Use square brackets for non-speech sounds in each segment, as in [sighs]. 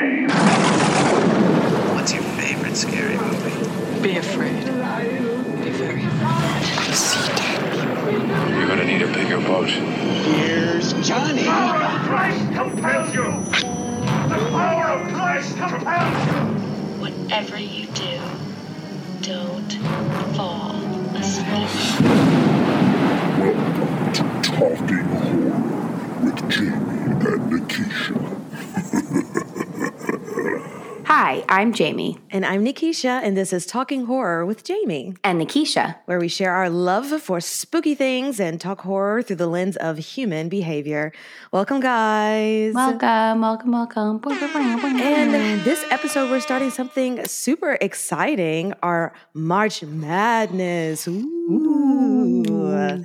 game. What's your favorite scary movie? Be afraid. Be very afraid. See dead people. You're gonna need a bigger boat. Here's Johnny. The power of Christ compels you! The power of Christ compels you! Whatever you do, don't Hi, I'm Jamie And I'm Nikisha, and this is Talking Horror with Jamie, and Nikisha. where we share our love for spooky things and talk horror through the lens of human behavior. Welcome, guys. Welcome, welcome, welcome. And this episode, we're starting something super exciting our March Madness. Ooh.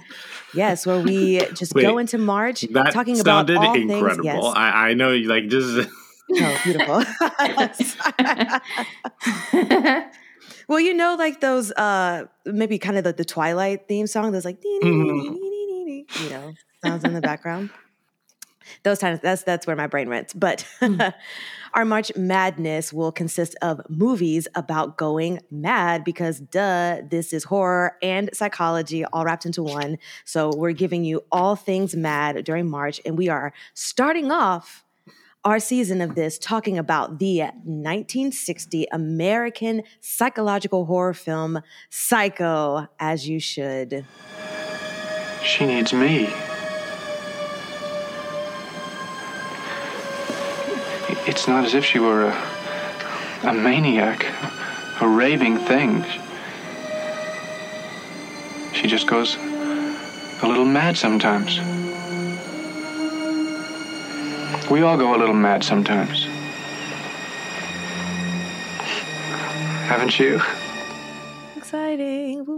Yes, where we just Wait, go into March talking about all incredible. things. Yes. I, I know, like just Oh, beautiful. [laughs] [laughs] well, you know, like those uh maybe kind of the, the Twilight theme song, there's like dee, you know, sounds in the background. Those times that's that's where my brain went. But [laughs] our March Madness will consist of movies about going mad because duh, this is horror and psychology all wrapped into one. So we're giving you all things mad during March, and we are starting off our season of this talking about the 1960 American psychological horror film Psycho, as you should. She needs me. It's not as if she were a, a maniac, a raving thing. She just goes a little mad sometimes. We all go a little mad sometimes. Haven't you? Exciting. [laughs]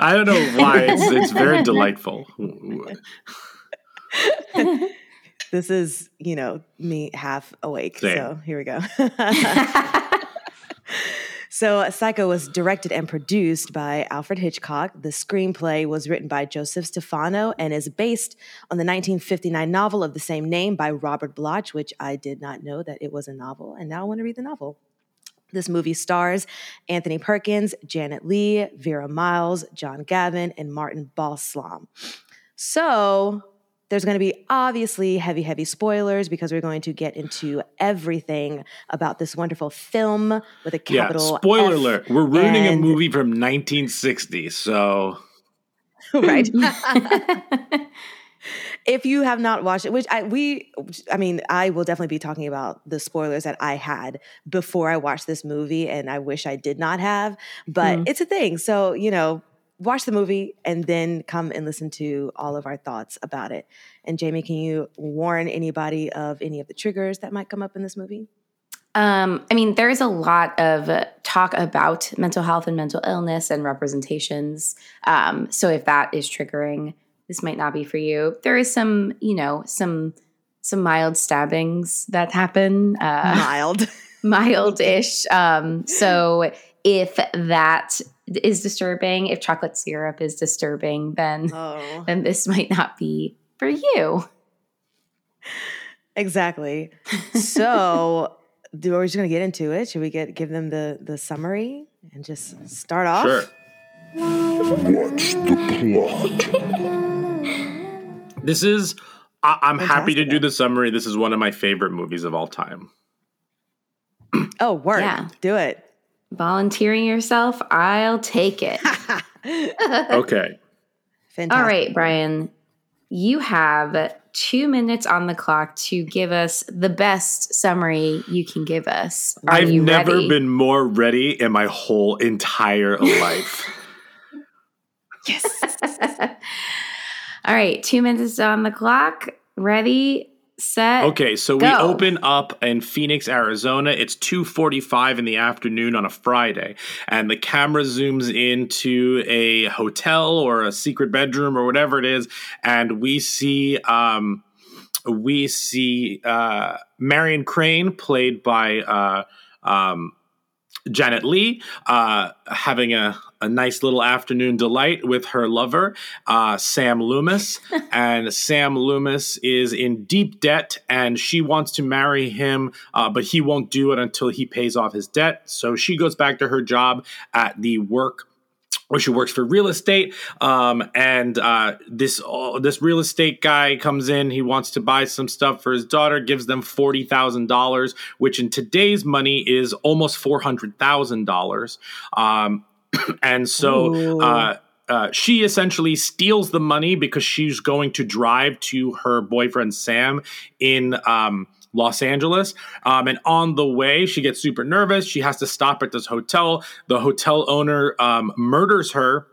I don't know why it's it's very delightful. [laughs] this is, you know, me half awake. Same. So here we go. [laughs] So, Psycho was directed and produced by Alfred Hitchcock. The screenplay was written by Joseph Stefano and is based on the 1959 novel of the same name by Robert Bloch, which I did not know that it was a novel, and now I want to read the novel. This movie stars Anthony Perkins, Janet Leigh, Vera Miles, John Gavin, and Martin Balsam. So, there's going to be obviously heavy, heavy spoilers because we're going to get into everything about this wonderful film with a yeah, capital spoiler F alert. We're ruining a movie from 1960, so [laughs] right? [laughs] if you have not watched it, which I we I mean, I will definitely be talking about the spoilers that I had before I watched this movie, and I wish I did not have, but mm-hmm. it's a thing. So you know, watch the movie and then come and listen to all of our thoughts about it. And Jamie, can you warn anybody of any of the triggers that might come up in this movie? Um, I mean, there's a lot of talk about mental health and mental illness and representations. Um, so if that is triggering, this might not be for you. There is some, you know, some some mild stabbings that happen. Uh, Mild. [laughs] mild-ish. Um, so if that is disturbing, if chocolate syrup is disturbing, then oh, then this might not be for you. exactly. So. [laughs] Do we're just gonna get into it? Should we get give them the the summary and just start off? sure. What's the plot? [laughs] This is I, I'm happy to do the summary. This is one of my favorite movies of all time. Oh, work. Yeah. Do it. Volunteering yourself, I'll take it. [laughs] [laughs] Okay. Fantastic. All right, Brian, you have two minutes on the clock to give us the best summary you can give us. Are I've you never ready? been more ready in my whole entire [laughs] life. Yes. All right, two minutes on the clock. Ready, set. Okay, so we open up in Phoenix, Arizona. It's 2:45 in the afternoon on a Friday, and the camera zooms into a hotel or a secret bedroom or whatever it is, and we see um we see uh Marion Crane played by uh um Janet Leigh uh, having a, a nice little afternoon delight with her lover, uh, Sam Loomis. [laughs] and Sam Loomis is in deep debt and she wants to marry him, uh, but he won't do it until he pays off his debt. So she goes back to her job at the work where she works for real estate. Um, and uh, this uh, this real estate guy comes in. He wants to buy some stuff for his daughter. Gives them forty thousand dollars, which in today's money is almost four hundred thousand um, dollars. [clears throat] And so. Uh, uh, she essentially steals the money because she's going to drive to her boyfriend Sam in um, Los Angeles. Um, and on the way, she gets super nervous. She has to stop at this hotel. The hotel owner um, murders her.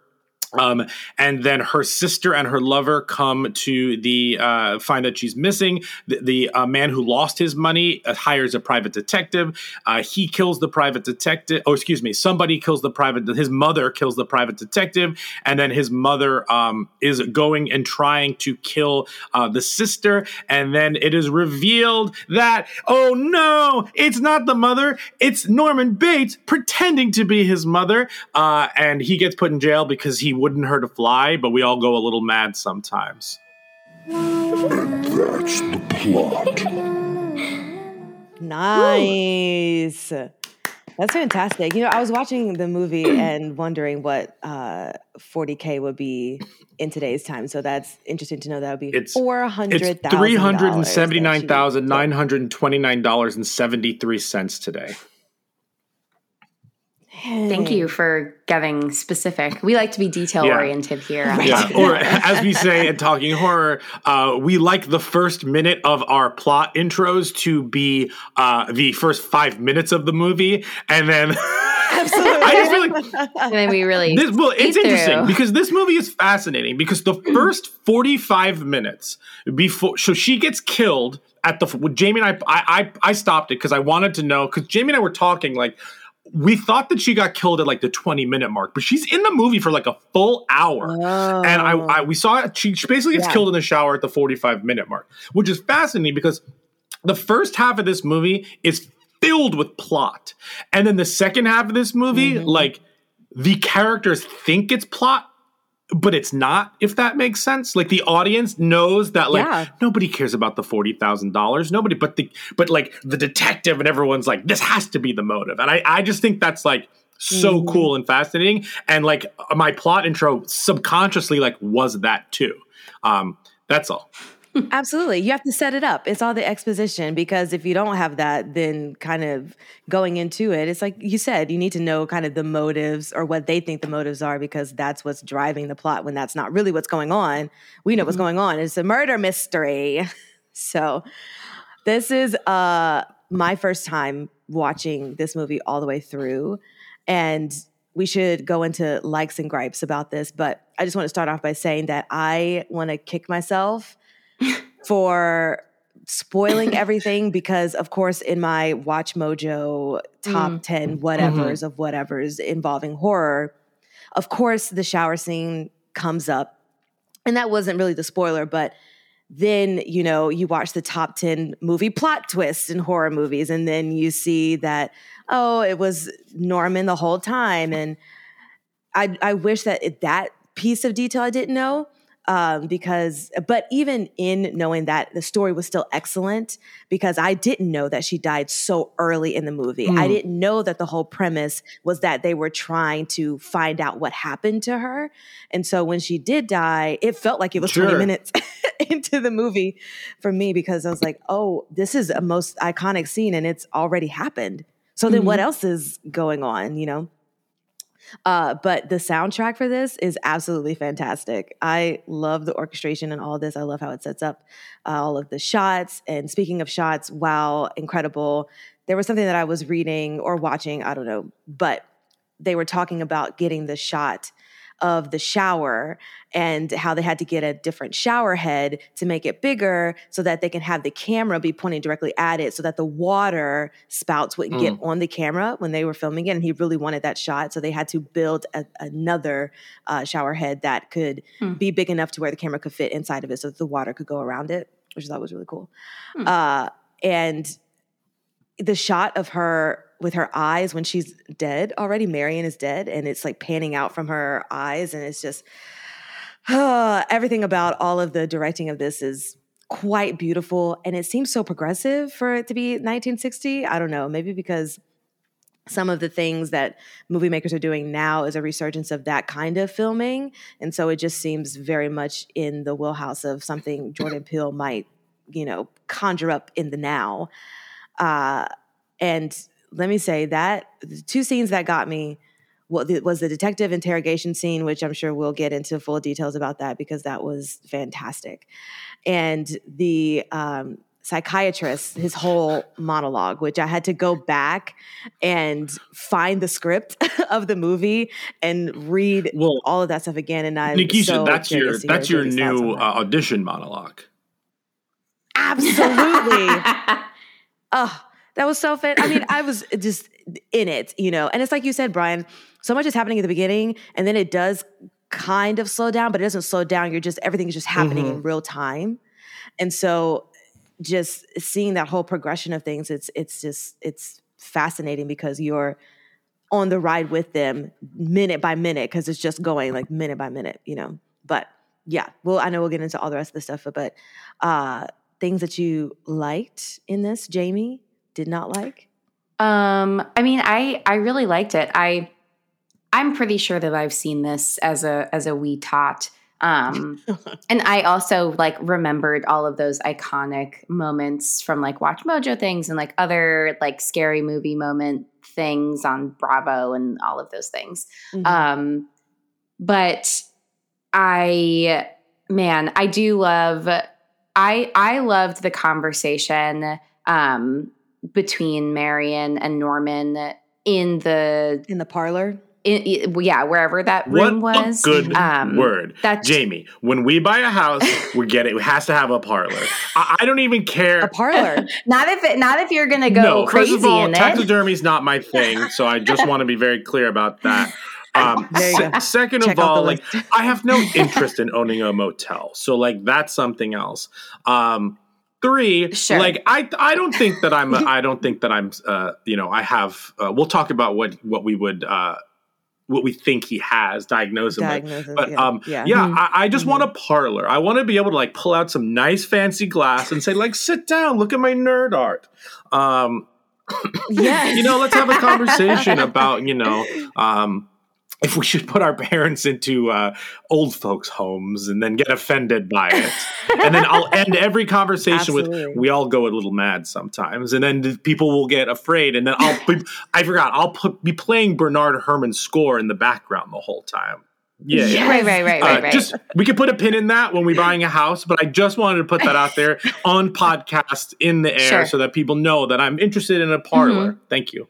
Um, and then her sister and her lover come to the uh, find that she's missing. The, the uh, man who lost his money uh, hires a private detective. Uh, he kills the private detective. Oh, excuse me. Somebody kills the private. His mother kills the private detective, and then his mother um, is going and trying to kill uh, the sister. And then it is revealed that oh no, it's not the mother. It's Norman Bates pretending to be his mother, uh, and he gets put in jail because he wouldn't hurt a fly, but we all go a little mad sometimes. And that's the plot. Nice. That's fantastic. You know, I was watching the movie [clears throat] and wondering what uh, 40K would be in today's time. So that's interesting to know that would be it's four hundred. It's three hundred and seventy nine thousand nine hundred twenty nine dollars and seventy three cents today. Thank you for getting specific. We like to be detail oriented here. on Yeah, or [laughs] as we say in Talking Horror, uh, we like the first minute of our plot intros to be uh, the first five minutes of the movie, and then [laughs] I just feel like and then we really this well it's speed interesting through. because this movie is fascinating because the first 45 minutes before so she gets killed at the with Jamie and I I I, I stopped it because I wanted to know because Jamie and I were talking like we thought that she got killed at like the 20 minute mark, but she's in the movie for like a full hour. And I, I we saw she, she basically gets Yeah. killed in the shower at the 45 minute mark, which is fascinating because the first half of this movie is filled with plot. And then the second half of this movie, Mm-hmm. like the characters think it's plot, but it's not, if that makes sense. Like the audience knows that like Yeah. nobody cares about the forty thousand dollars. Nobody but the but like the detective and everyone's like, this has to be the motive. And I, I just think that's like so Mm-hmm. cool and fascinating. And like my plot intro subconsciously like was that too. Um, that's all. Absolutely. You have to set it up. It's all the exposition because if you don't have that, then kind of going into it, it's like you said, you need to know kind of the motives or what they think the motives are because that's what's driving the plot when that's not really what's going on. We know what's going on. It's a murder mystery. [laughs] So this is uh my first time watching this movie all the way through. And we should go into likes and gripes about this, but I just want to start off by saying that I want to kick myself for spoiling everything because of course in my watch mojo top mm. 10 mm-hmm. whatevers of whatevers involving horror of course the shower scene comes up. And that wasn't really the spoiler but then you know you watch the top 10 movie plot twists in horror movies and then you see that oh it was norman the whole time. And i i wish that it, that piece of detail i didn't know um, because but even in knowing that the story was still excellent because i didn't know that she died so early in the movie. I didn't know that the whole premise was that they were trying to find out what happened to her. And so when she did die it felt like it was 20 minutes [laughs] into the movie for me because i was like oh this is a most iconic scene and it's already happened. So then what else is going on you know uh, but the soundtrack for this is absolutely fantastic. I love the orchestration and all this. I love how it sets up uh, all of the shots. And speaking of shots, wow, incredible. There was something that I was reading or watching, I don't know, but they were talking about getting the shot of the shower and how they had to get a different shower head to make it bigger so that they can have the camera be pointing directly at it so that the water spouts wouldn't get on the camera when they were filming it. And he really wanted that shot. So they had to build a, another uh, shower head that could be big enough to where the camera could fit inside of it so that the water could go around it, which I thought was really cool. Uh, and the shot of her with her eyes when she's dead already. Marion is dead, and it's like panning out from her eyes, and it's just uh, [sighs] everything about all of the directing of this is quite beautiful, and it seems so progressive for it to be 1960. I don't know, maybe because some of the things that movie makers are doing now is a resurgence of that kind of filming. And so it just seems very much in the wheelhouse of something [coughs] Jordan Peele might, you know, conjure up in the now. Uh, and let me say that the two scenes that got me was the detective interrogation scene, which I'm sure we'll get into full details about that because that was fantastic. And the um, psychiatrist, his whole monologue, which I had to go back and find the script [laughs] of the movie and read Well, all of that stuff again. And I Nikisha, so that's your that's your new uh, audition monologue. Absolutely. [laughs] oh, that was so fit. I mean, I was just in it, you know. And it's like you said, Brian, so much is happening at the beginning, and then it does kind of slow down, but it doesn't slow down. You're just everything is just happening in real time. And so just seeing that whole progression of things, it's it's just it's fascinating because you're on the ride with them minute by minute because it's just going like minute by minute, you know. But yeah, well, I know we'll get into all the rest of the stuff, but uh things that you liked in this, Jamie did not like. Um, I mean, I I really liked it. I I'm pretty sure that I've seen this as a as a wee tot. Um, [laughs] and I also like remembered all of those iconic moments from like Watch Mojo things and like other like scary movie moment things on Bravo and all of those things. Mhm. Um, but I, man, I do love. I I loved the conversation um, between Marion and Norman in the in the parlor. in, i- yeah wherever that room what was. a good Um, word, that's- Jamie. When we buy a house, [laughs] we get it. It has to have a parlor. I, I don't even care. A parlor. [laughs] Not if it, not if you're gonna go no, crazy first of all, in it. taxidermy's not my thing, so I just want to be very clear about that. [laughs] Um, There se- second Check of all, like. I have no interest in owning a motel, so like that's something else. Um, three, Sure. like I, I don't think that I'm, I don't think that I'm, uh, you know, I have. Uh, we'll talk about what what we would, uh, what we think he has diagnosed him. Diagnosis. But yeah. um, yeah. yeah, I, I just want a parlor. I want to be able to like pull out some nice fancy glass and say like, sit down, look at my nerd art. Um, [clears throat] Yes. you know, let's have a conversation about you know. Um, if we should put our parents into uh, old folks' homes and then get offended by it, and then I'll end every conversation Absolutely. with "We all go a little mad sometimes," and then people will get afraid, and then I'll be, I forgot I'll put, be playing Bernard Herrmann's score in the background the whole time. Yeah, yeah. Right, right, right, Uh, right, right. Just we could put a pin in that when we're buying a house, but I just wanted to put that out there [laughs] on podcast in the air Sure. so that people know that I'm interested in a parlor. Thank you.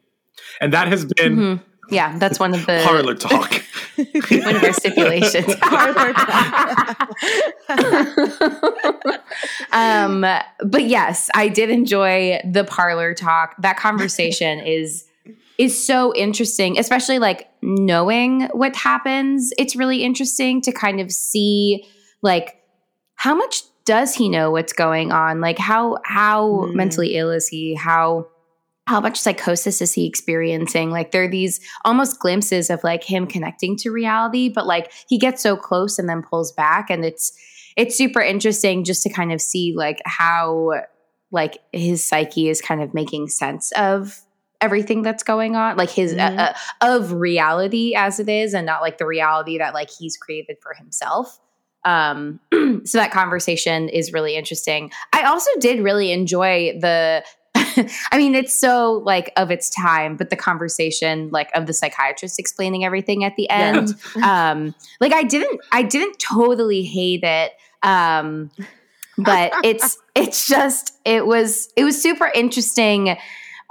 And that has been Mhm. Yeah, that's one of the parlor talk. [laughs] one of our stipulations. [laughs] [laughs] um, but yes, I did enjoy the parlor talk. That conversation is is so interesting, especially like knowing what happens. It's really interesting to kind of see like how much does he know what's going on? Like how how Mm. mentally ill is he? How how much psychosis is he experiencing? Like there are these almost glimpses of like him connecting to reality, but like he gets so close and then pulls back, and it's it's super interesting just to kind of see like how like his psyche is kind of making sense of everything that's going on like his uh, uh, of reality as it is and not like the reality that like he's created for himself. Um [clears throat] so that conversation is really interesting. I also did really enjoy the [laughs] I mean, it's so like of its time, but the conversation like of the psychiatrist explaining everything at the end, [laughs] um, like I didn't, I didn't totally hate it, um, but [laughs] it's, it's just, it was, it was super interesting.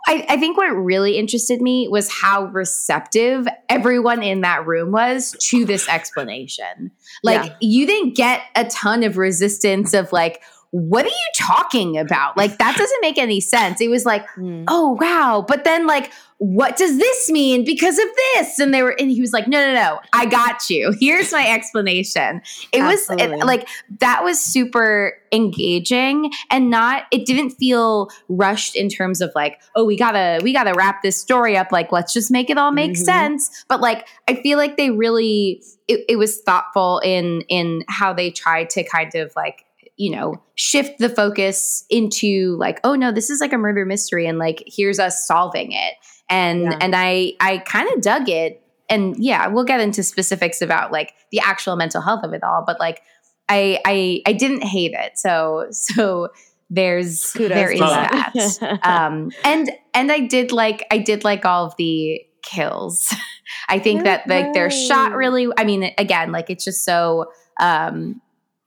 I, I think what really interested me was how receptive everyone in that room was to this explanation. Like Yeah. you didn't get a ton of resistance of like, what are you talking about? Like, that [laughs] doesn't make any sense. It was like, Mm. oh, wow. But then, like, what does this mean because of this? And they were, and he was like, no, no, no, I got you. [laughs] Here's my explanation. It was it, like, that was super engaging and not, it didn't feel rushed in terms of like, oh, we gotta, we gotta wrap this story up. Like, let's just make it all make Mhm. sense. But like, I feel like they really, it, it was thoughtful in, in how they tried to kind of like, you know, shift the focus into like, oh no, this is like a murder mystery and like here's us solving it. And Yeah. and I I kind of dug it. And yeah, we'll get into specifics about like the actual mental health of it all, but like I I I didn't hate it. So [laughs] so there's Kudos there is that. that. [laughs] um and and I did like I did like all of the kills. [laughs] I think that like they're shot really I mean again like it's just so um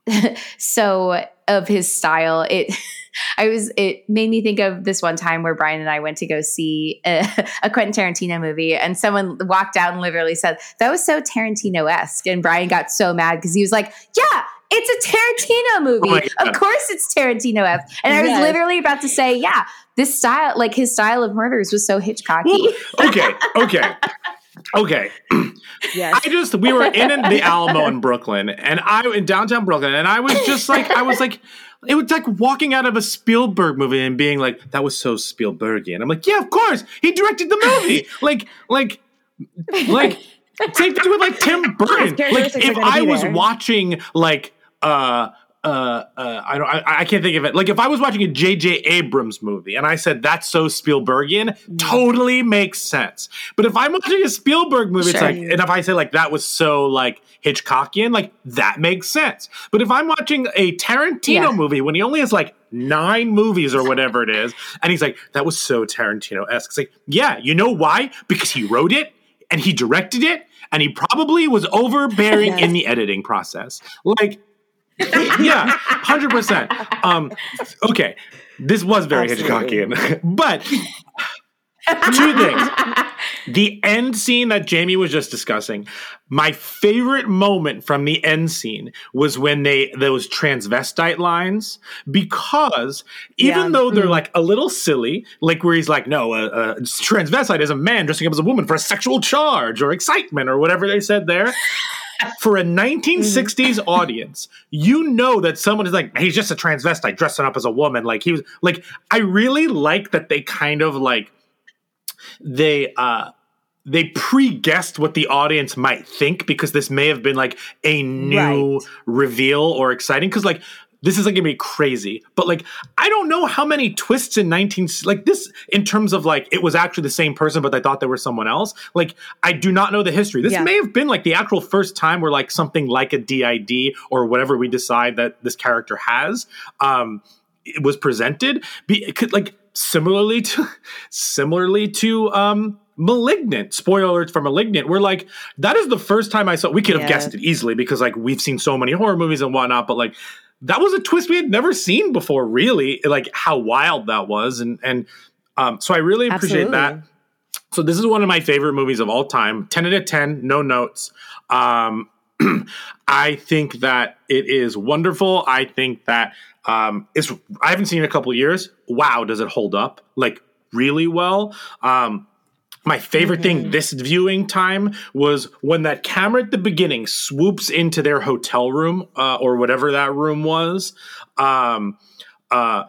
[laughs] so of his style it [laughs] i was it made me think of this one time where brian and i went to go see a, [laughs] a quentin tarantino movie and someone walked out and literally said that was so tarantino-esque and brian got so mad because he was like yeah it's a Tarantino movie. Oh of course it's Tarantino-esque. And I was Yes. literally about to say, yeah, this style, like his style of murders was so Hitchcocky. okay, okay, okay. yes. I just we were in the Alamo in Brooklyn, and I in downtown Brooklyn, and I was just like, I was like, it was like walking out of a Spielberg movie and being like, that was so Spielbergian. I'm like, yeah, of course, he directed the movie. like, like, like. Same thing with like Tim Burton. Like if I was there. watching like uh uh uh I don't I, I can't think of it. Like if I was watching a J.J. Abrams movie and I said that's so Spielbergian, totally makes sense. But if I'm watching a Spielberg movie, it's Sure. like and if I say like that was so like Hitchcockian, like that makes sense. But if I'm watching a Tarantino Yeah. movie when he only has like nine movies or whatever it is, and he's like, that was so Tarantino esque. It's like, yeah, you know why? Because he wrote it and he directed it, and he probably was overbearing [laughs] in the editing process. Like, [laughs] yeah, hundred percent. Um, okay, this was very Absolutely. Hitchcockian, but two things. The end scene that Jamie was just discussing, my favorite moment from the end scene was when they those transvestite lines because even Yeah. though they're mm. like a little silly, like where he's like, no, a, a transvestite is a man dressing up as a woman for a sexual charge or excitement or whatever they said there. For a 1960s audience, you know that someone is like, he's just a transvestite dressing up as a woman. Like he was like, I really like that they kind of like they uh they pre-guessed what the audience might think because this may have been like a new Right. reveal or exciting because like this is like gonna be crazy but like i don't know how many twists in 19 like this in terms of like it was actually the same person but they thought they were someone else. Like i do not know the history. This Yeah. may have been like the actual first time where like something like a did or whatever we decide that this character has um it was presented. Be, it could, like similarly to [laughs] similarly to um malignant. Spoiler alerts for malignant. We're like that is the first time i saw we could have Yeah. guessed it easily because like we've seen so many horror movies and whatnot but like that was a twist we had never seen before really like how wild that was. And and um so i really appreciate that. So this is one of my favorite movies of all time 10 out of 10 no notes. Um [clears throat] i think that it is wonderful. I think that um it's i haven't seen it in a couple of years. Wow does it hold up like really well? Um my favorite thing this viewing time was when that camera at the beginning swoops into their hotel room uh, or whatever that room was. Um, uh,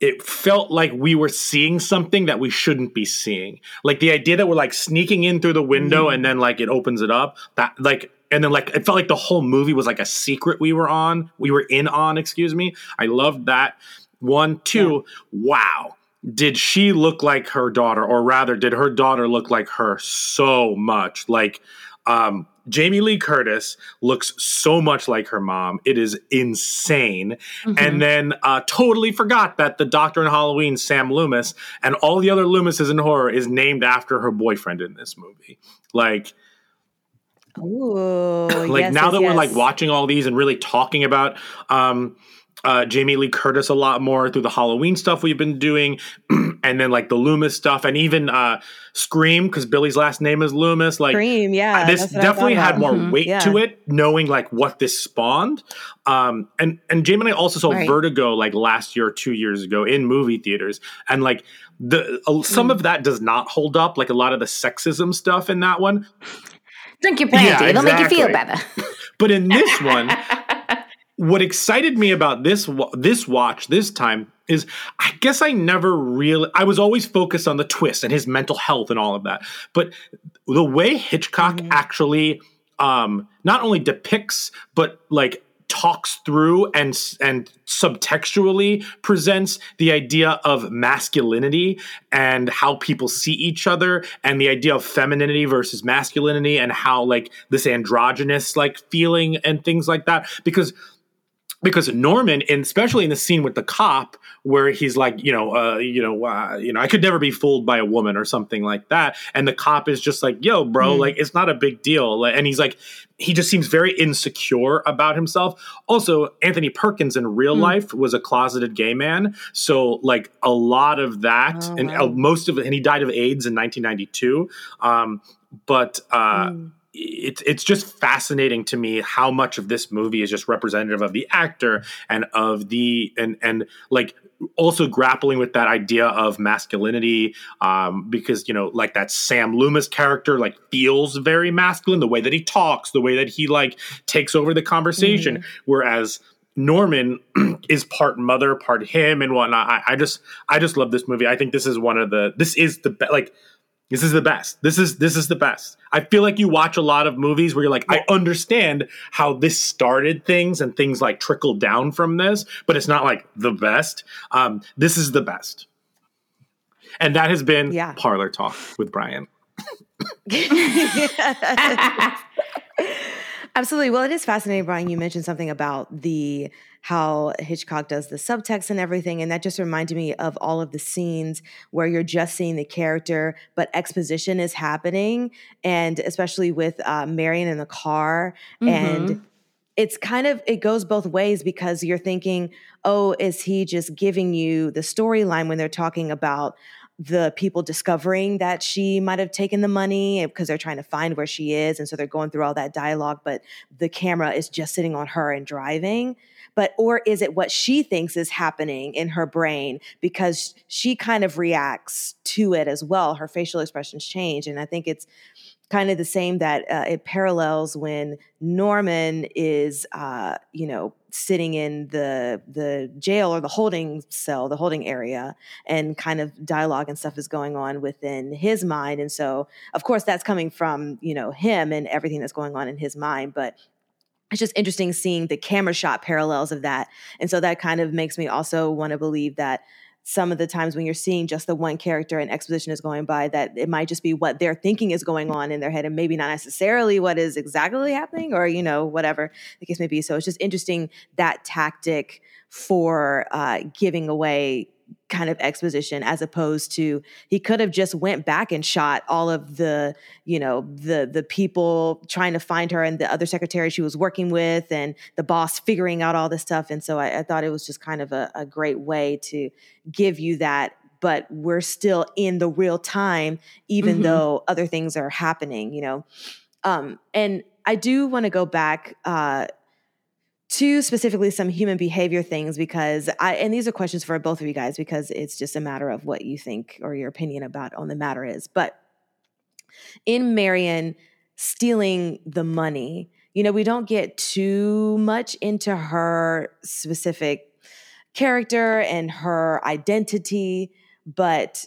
it felt like we were seeing something that we shouldn't be seeing. Like the idea that we're like sneaking in through the window and then like it opens it up. That like and then like it felt like the whole movie was like a secret we were on. We were in on, excuse me. I loved that. One, two, wow did she look like her daughter or rather did her daughter look like her so much like um Jamie Lee Curtis looks so much like her mom. It is insane. And then uh, totally forgot that the Doctor in Halloween, Sam Loomis, and all the other Loomises in horror is named after her boyfriend in this movie. Like, Ooh, [laughs] like yes, now yes, that we're like watching all these and really talking about um uh Jamie Lee Curtis a lot more through the Halloween stuff we've been doing [clears throat] and then like the Loomis stuff, and even uh, Scream because Billy's last name is Loomis. Like Scream, yeah, this that's what I definitely had about. more Mhm. weight Yeah. to it, knowing like what this spawned. Um, and and Jamie and I also saw Right. Vertigo like last year or two years ago in movie theaters, and like the uh, some Mm. of that does not hold up. Like a lot of the sexism stuff in that one, Drink your brandy. Yeah, It'll make you feel better. [laughs] but in this one. [laughs] what excited me about this this watch this time is I guess I never really I was always focused on the twist and his mental health and all of that. But the way Hitchcock actually um not only depicts but like talks through and and subtextually presents the idea of masculinity and how people see each other and the idea of femininity versus masculinity and how like this androgynous like feeling and things like that because because Norman, and especially in the scene with the cop, where he's like, you know, uh, you know, uh, you know, I could never be fooled by a woman or something like that, and the cop is just like, yo, bro, like it's not a big deal, and he's like, he just seems very insecure about himself. Also, Anthony Perkins in real life was a closeted gay man, so like a lot of that, Oh, and wow. uh, most of it, and he died of AIDS in 1992. Um, but uh, Mm. It's it's just fascinating to me how much of this movie is just representative of the actor and of the and and like also grappling with that idea of masculinity um because you know like that Sam Loomis character like feels very masculine the way that he talks the way that he like takes over the conversation whereas Norman [clears throat] is part mother, part him, and whatnot. I, I just, I just love this movie. I think this is one of the, this is the. Like, this is the best. This is this is the best. I feel like you watch a lot of movies where you're like, I understand how this started things and things like trickled down from this, but it's not like the best. Um, this is the best, and that has been Yeah. parlor talk with Brian. [laughs] [laughs] Absolutely. Well, it is fascinating, Brian. You mentioned something about the how Hitchcock does the subtext and everything, and that just reminded me of all of the scenes where you're just seeing the character, but exposition is happening, and especially with uh, Marion in the car, and it's kind of it goes both ways because you're thinking, oh, is he just giving you the storyline when they're talking about the people discovering that she might have taken the money eh, because they're trying to find where she is and so they're going through all that dialogue but the camera is just sitting on her and driving. But or is it what she thinks is happening in her brain because she kind of reacts to it as well? Her facial expressions change and i think it's kind of the same that uh, it parallels when Norman is, uh, you know, sitting in the the jail or the holding cell, the holding area, and kind of dialogue and stuff is going on within his mind. And so, of course, that's coming from you know him and everything that's going on in his mind, but. It's just interesting seeing the camera shot parallels of that. And so that kind of makes me also want to believe that some of the times when you're seeing just the one character and exposition is going by that it might just be what they're thinking is going on in their head and maybe not necessarily what is exactly happening or you know whatever the case may be. So it's just interesting that tactic for uh, giving away kind of exposition as opposed to he could have just went back and shot all of the you know the the people trying to find her and the other secretary she was working with and the boss figuring out all this stuff and so i, I thought it was just kind of a, a great way to give you that but we're still in the real time even Mhm. though other things are happening you know um and i do want to go back uh to specifically some human behavior things because I and these are questions for both of you guys because it's just a matter of what you think or your opinion about on the matter is. But in Marion stealing the money, you know, we don't get too much into her specific character and her identity, but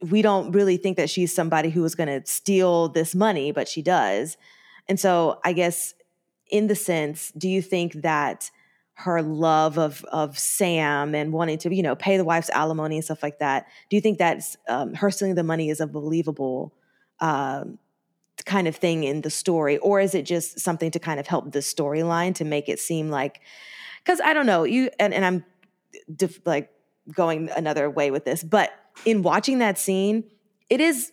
we don't really think that she's somebody who is going to steal this money, but she does. And so I guess in the sense, do you think that her love of of Sam and wanting to, you know, pay the wife's alimony and stuff like that, do you think that's um, her stealing the money is a believable um, kind of thing in the story, or is it just something to kind of help the storyline to make it seem like? Because I don't know you, and, and I'm like going another way with this, but in watching that scene, it is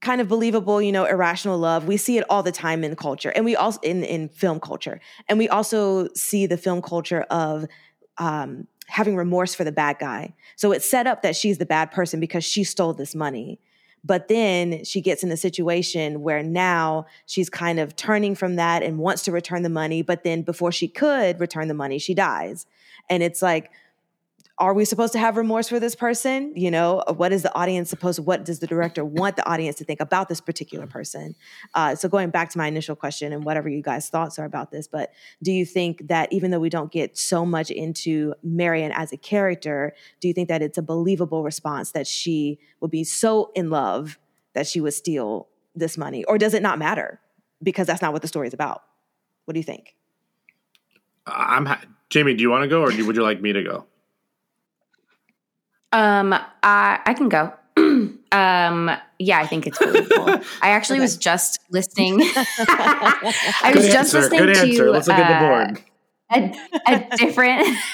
kind of believable, you know, irrational love. We see it all the time in culture, and we also in in film culture, and we also see the film culture of um, having remorse for the bad guy. So it's set up that she's the bad person because she stole this money. But then she gets in a situation where now she's kind of turning from that and wants to return the money. But then before she could return the money, she dies. And it's like, are we supposed to have remorse for this person? You know, what is the audience supposed to, what does the director want the audience to think about this particular person? Uh, so going back to my initial question and whatever you guys' thoughts are about this, but do you think that even though we don't get so much into Marion as a character, do you think that it's a believable response that she would be so in love that she would steal this money? Or does it not matter? Because that's not what the story is about. What do you think? I'm ha- Jamie. Do you want to go, or would you like me to go? Um, I I can go. [clears throat] um, yeah, I think it's believable. [laughs] I actually was just listening. [laughs] I was just answer. listening Good to answer. Let's look at the uh, board. A, a different. [laughs]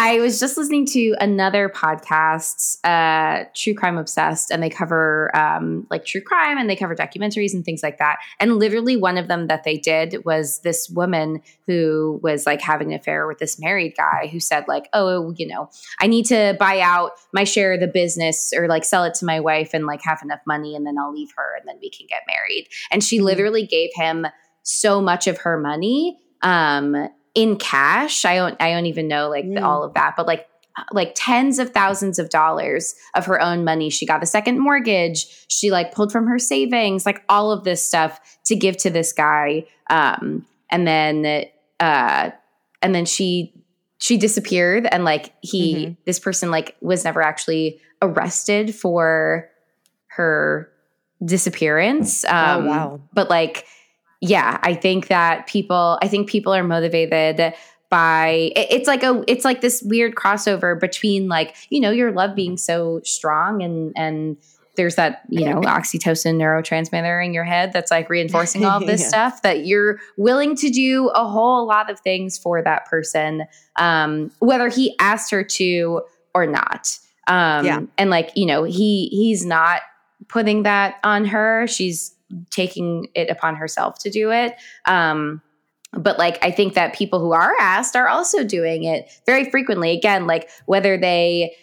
I was just listening to another podcast, uh, True Crime Obsessed, and they cover um, like true crime and they cover documentaries and things like that. And literally, one of them that they did was this woman who was like having an affair with this married guy who said, like, oh, you know, I need to buy out my share of the business or like sell it to my wife and like have enough money and then I'll leave her and then we can get married. And she literally gave him so much of her money um in cash i don't i don't even know like the, Mm. all of that but like like tens of thousands of dollars of her own money she got the second mortgage she like pulled from her savings like all of this stuff to give to this guy um and then uh and then she she disappeared and like he Mhm. this person like was never actually arrested for her disappearance um Oh, wow. but like yeah i think that people i think people are motivated by it's like a it's like this weird crossover between like you know your love being so strong and and there's that you know [laughs] oxytocin neurotransmitter in your head that's like reinforcing all [laughs] this Yeah. stuff that you're willing to do a whole lot of things for that person um whether he asked her to or not um Yeah. and like you know he he's not putting that on her she's taking it upon herself to do it um but like i think that people who are asked are also doing it very frequently again like whether they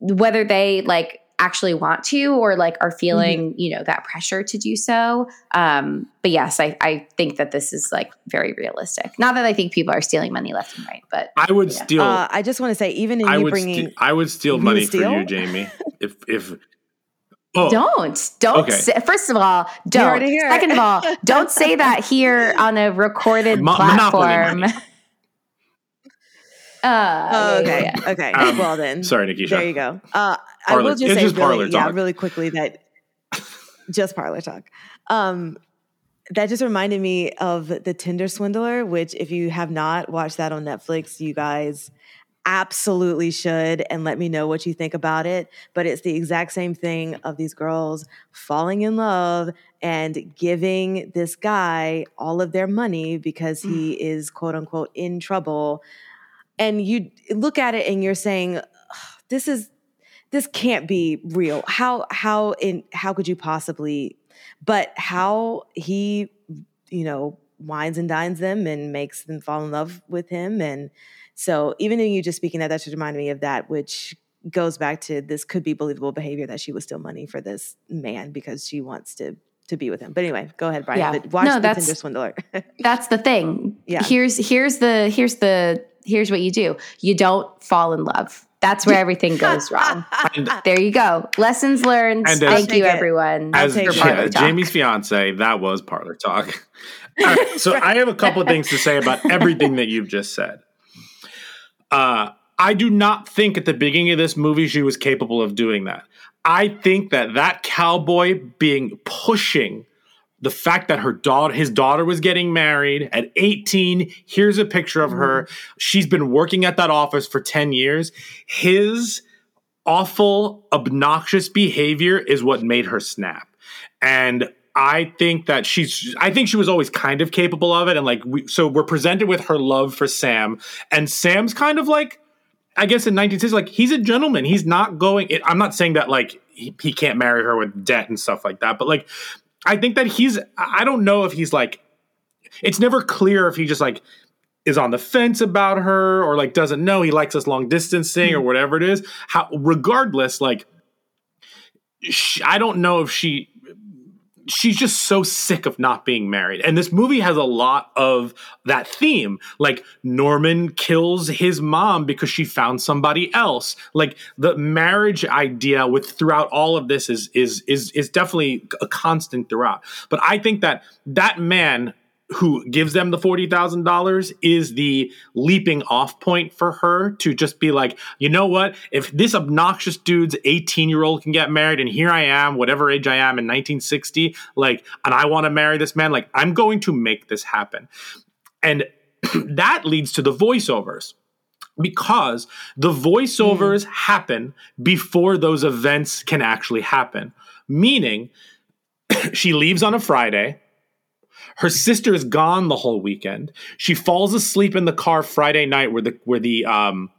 whether they like actually want to or like are feeling you know that pressure to do so um but yes i i think that this is like very realistic not that i think people are stealing money left and right but I would Yeah. steal. Uh, I just want to say, even in I you would. bringing, Ste- I would steal money would for you. Jamie. [laughs] If if. Oh, don't don't Okay. say, first of all don't second of all [laughs] don't say that here on a recorded Mo- monopoly platform money. oh, uh, yeah, okay, yeah, yeah. okay. Um, well then, Sorry, Nikisha. there you go. Uh, I will just it's say, just parlor really, yeah, really quickly that [laughs] just parlor talk. Um, that just reminded me of the Tinder Swindler, which if you have not watched that on Netflix, you guys absolutely should and let me know what you think about it. But it's the exact same thing of these girls falling in love and giving this guy all of their money because he mm. is quote unquote in trouble. And you look at it and you're saying, this is this can't be real. How how in how could you possibly but how he you know wines and dines them and makes them fall in love with him and so even in you just speaking that that just reminded me of that which goes back to this could be believable behavior that she was still money for this man because she wants to to be with him but anyway go ahead brian Yeah. but watch No, the that's- tinder swindler [laughs] that's the thing Yeah. here's here's the here's the here's what you do you don't fall in love that's where everything goes [laughs] wrong And there you go lessons learned And as- thank you it. everyone I'll as take for it. Ja- parlor talk. Jamie's fiance, that was parlor talk. [laughs] All right, so I have a couple of things to say about everything that you've just said. Uh, I do not think at the beginning of this movie she was capable of doing that. I think that that cowboy being pushing the fact that her daughter his daughter was getting married at 18 here's a picture of her. She's been working at that office for 10 years. His awful obnoxious behavior is what made her snap. And i think that she's i think she was always kind of capable of it and like we, so we're presented with her love for sam and sam's kind of like I guess in 1960, like he's a gentleman. He's not going. It, I'm not saying that like he, he can't marry her with debt and stuff like that, but like I think that he's. I don't know if he's like. It's never clear if he just like is on the fence about her or like doesn't know he likes us long distance thing or hmm. whatever it is. How regardless, like she, I don't know if she she's just so sick of not being married. And this movie has a lot of that theme. Like Norman kills his mom because she found somebody else. Like the marriage idea with throughout all of this is is is is definitely a constant throughout. But I think that that man who gives them the $40,000 is the leaping off point for her to just be like, you know what? If this obnoxious dude's 18 year old can get married and here I am, whatever age I am in 1960, like, and I want to marry this man, like, I'm going to make this happen. And [clears throat] that leads to the voiceovers because the voiceovers mm. happen before those events can actually happen. Meaning, [clears throat] she leaves on a Friday her sister is gone the whole weekend. She falls asleep in the car Friday night where the where the um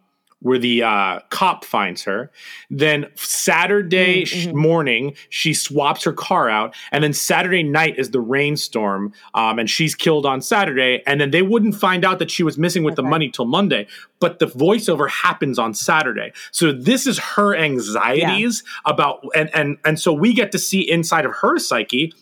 where the uh, cop finds her. Then Saturday mm-hmm. morning, she swaps her car out, and then Saturday night is the rainstorm, um, and she's killed on Saturday. And then they wouldn't find out that she was missing with okay. the money till Monday, but the voiceover happens on Saturday. So this is her anxieties yeah. about, and and and so we get to see inside of her psyche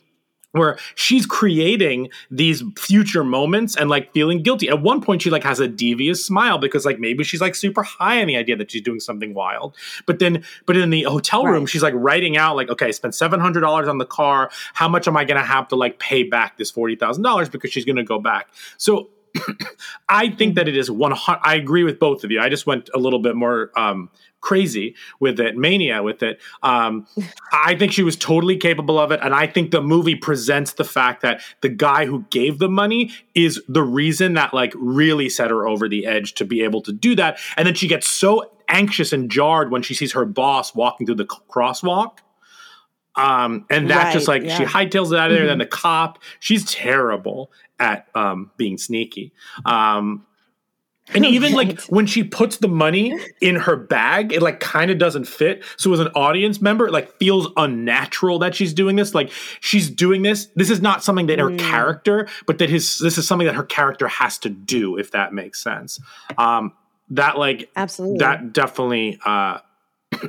where she's creating these future moments and like feeling guilty. At one point, she like has a devious smile because like maybe she's like super high on the idea that she's doing something wild. But then, but in the hotel room, right. she's like writing out like, okay, I spent seven hundred dollars on the car. How much am I going to have to like pay back this forty thousand dollars because she's going to go back? So. I think that it is one. I agree with both of you. I just went a little bit more um, crazy with it, mania with it. Um, I think she was totally capable of it, and I think the movie presents the fact that the guy who gave the money is the reason that like really set her over the edge to be able to do that. And then she gets so anxious and jarred when she sees her boss walking through the crosswalk. Um, and that right, just like yeah. she hightails it out of there. Mm-hmm. Then the cop, she's terrible at um, being sneaky. Um, and [laughs] even like when she puts the money in her bag, it like kind of doesn't fit. So as an audience member, it like feels unnatural that she's doing this. Like she's doing this. This is not something that her mm. character, but that his this is something that her character has to do, if that makes sense. Um that like absolutely that definitely uh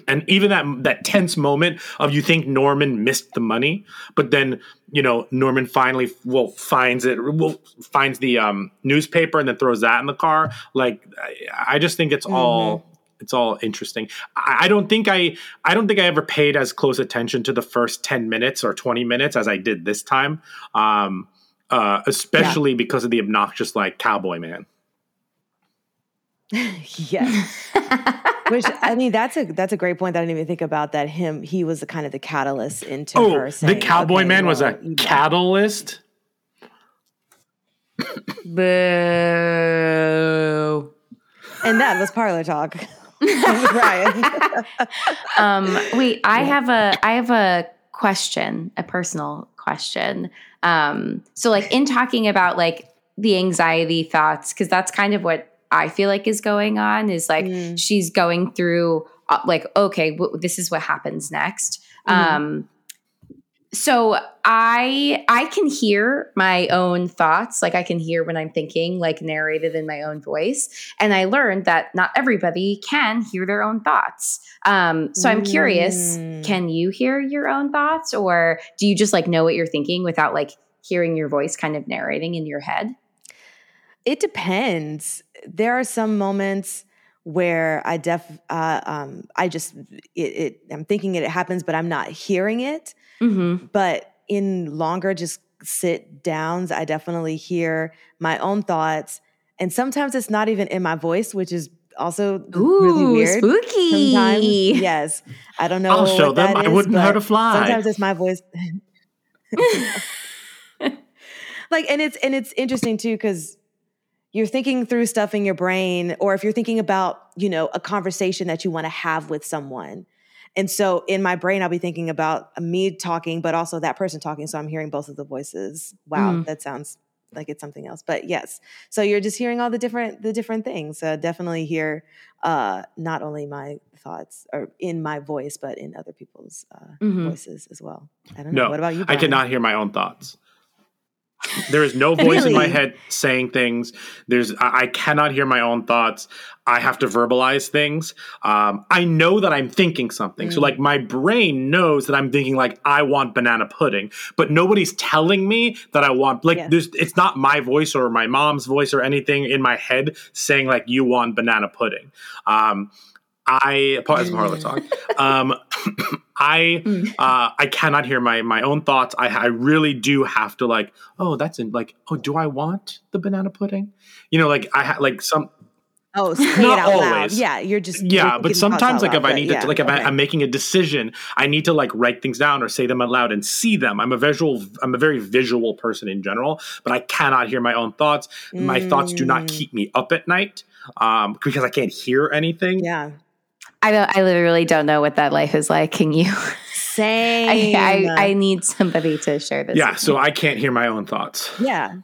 and even that that tense moment of you think Norman missed the money, but then you know Norman finally well finds it, will finds the um, newspaper and then throws that in the car. Like I, I just think it's mm-hmm. all it's all interesting. I, I, don't think I I don't think I ever paid as close attention to the first ten minutes or twenty minutes as I did this time, um, uh, especially yeah. because of the obnoxious like cowboy man. [laughs] yes. Which I mean, that's a that's a great point that I didn't even think about. That him, he was the kind of the catalyst into oh, her. Saying, the cowboy okay, man well, was a catalyst. Boo! And that was parlor talk. [laughs] [laughs] Ryan. um, wait, I have a I have a question, a personal question. Um, so like in talking about like the anxiety thoughts, because that's kind of what I feel like is going on is like mm. she's going through uh, like okay w- this is what happens next mm-hmm. um so i i can hear my own thoughts like i can hear when i'm thinking like narrated in my own voice and i learned that not everybody can hear their own thoughts um so i'm curious mm. can you hear your own thoughts or do you just like know what you're thinking without like hearing your voice kind of narrating in your head it depends. There are some moments where I def uh, um, I just it, it, I'm thinking it happens, but I'm not hearing it. Mm-hmm. But in longer just sit downs, I definitely hear my own thoughts, and sometimes it's not even in my voice, which is also Ooh, really weird. Spooky. Sometimes, yes. I don't know. I'll show them. I wouldn't hurt a fly. Sometimes it's my voice. [laughs] [laughs] like, and it's and it's interesting too because you're thinking through stuff in your brain or if you're thinking about you know a conversation that you want to have with someone and so in my brain i'll be thinking about me talking but also that person talking so i'm hearing both of the voices wow mm. that sounds like it's something else but yes so you're just hearing all the different the different things uh, definitely hear uh, not only my thoughts or in my voice but in other people's uh, mm-hmm. voices as well i don't know no, what about you Brian? i cannot hear my own thoughts There is no voice in my head saying things. There's I, I cannot hear my own thoughts. I have to verbalize things. Um, I know that I'm thinking something. So like my brain knows that I'm thinking like I want banana pudding, but nobody's telling me that I want like Yeah. there's it's not my voice or my mom's voice or anything in my head saying like you want banana pudding. Um, I pardon parlor talk. Um, [coughs] I uh, I cannot hear my my own thoughts. I I really do have to like oh that's in like oh do I want the banana pudding? You know like I ha- like some Oh, [laughs] say it Not out loud. always. Yeah, you're just yeah, you're but sometimes like if loud, I need yeah, to like if okay. I, I'm making a decision, I need to like write things down or say them out loud and see them. I'm a visual. I'm a very visual person in general, but I cannot hear my own thoughts. My thoughts do not Mm. keep me up at night um, because I can't hear anything. yeah, I don't. I literally don't know what that life is like. Can you? same. [laughs] I, I, I need somebody to share this. Yeah, with so me. I can't hear my own thoughts. Yeah.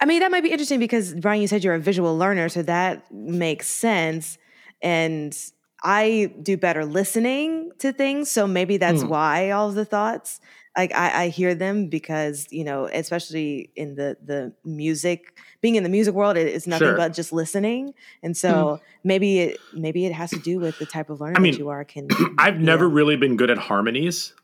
I mean, that might be interesting because Brian, you said you're a visual learner, so that makes sense. And I do better listening to things, so maybe that's Hmm. why all of the thoughts. Like I, I hear them because you know, especially in the the music, being in the music world, it is nothing Sure. but just listening. And so maybe it maybe it has to do with the type of learner mean, that you are. Can [clears throat] I've never know. really been good at harmonies.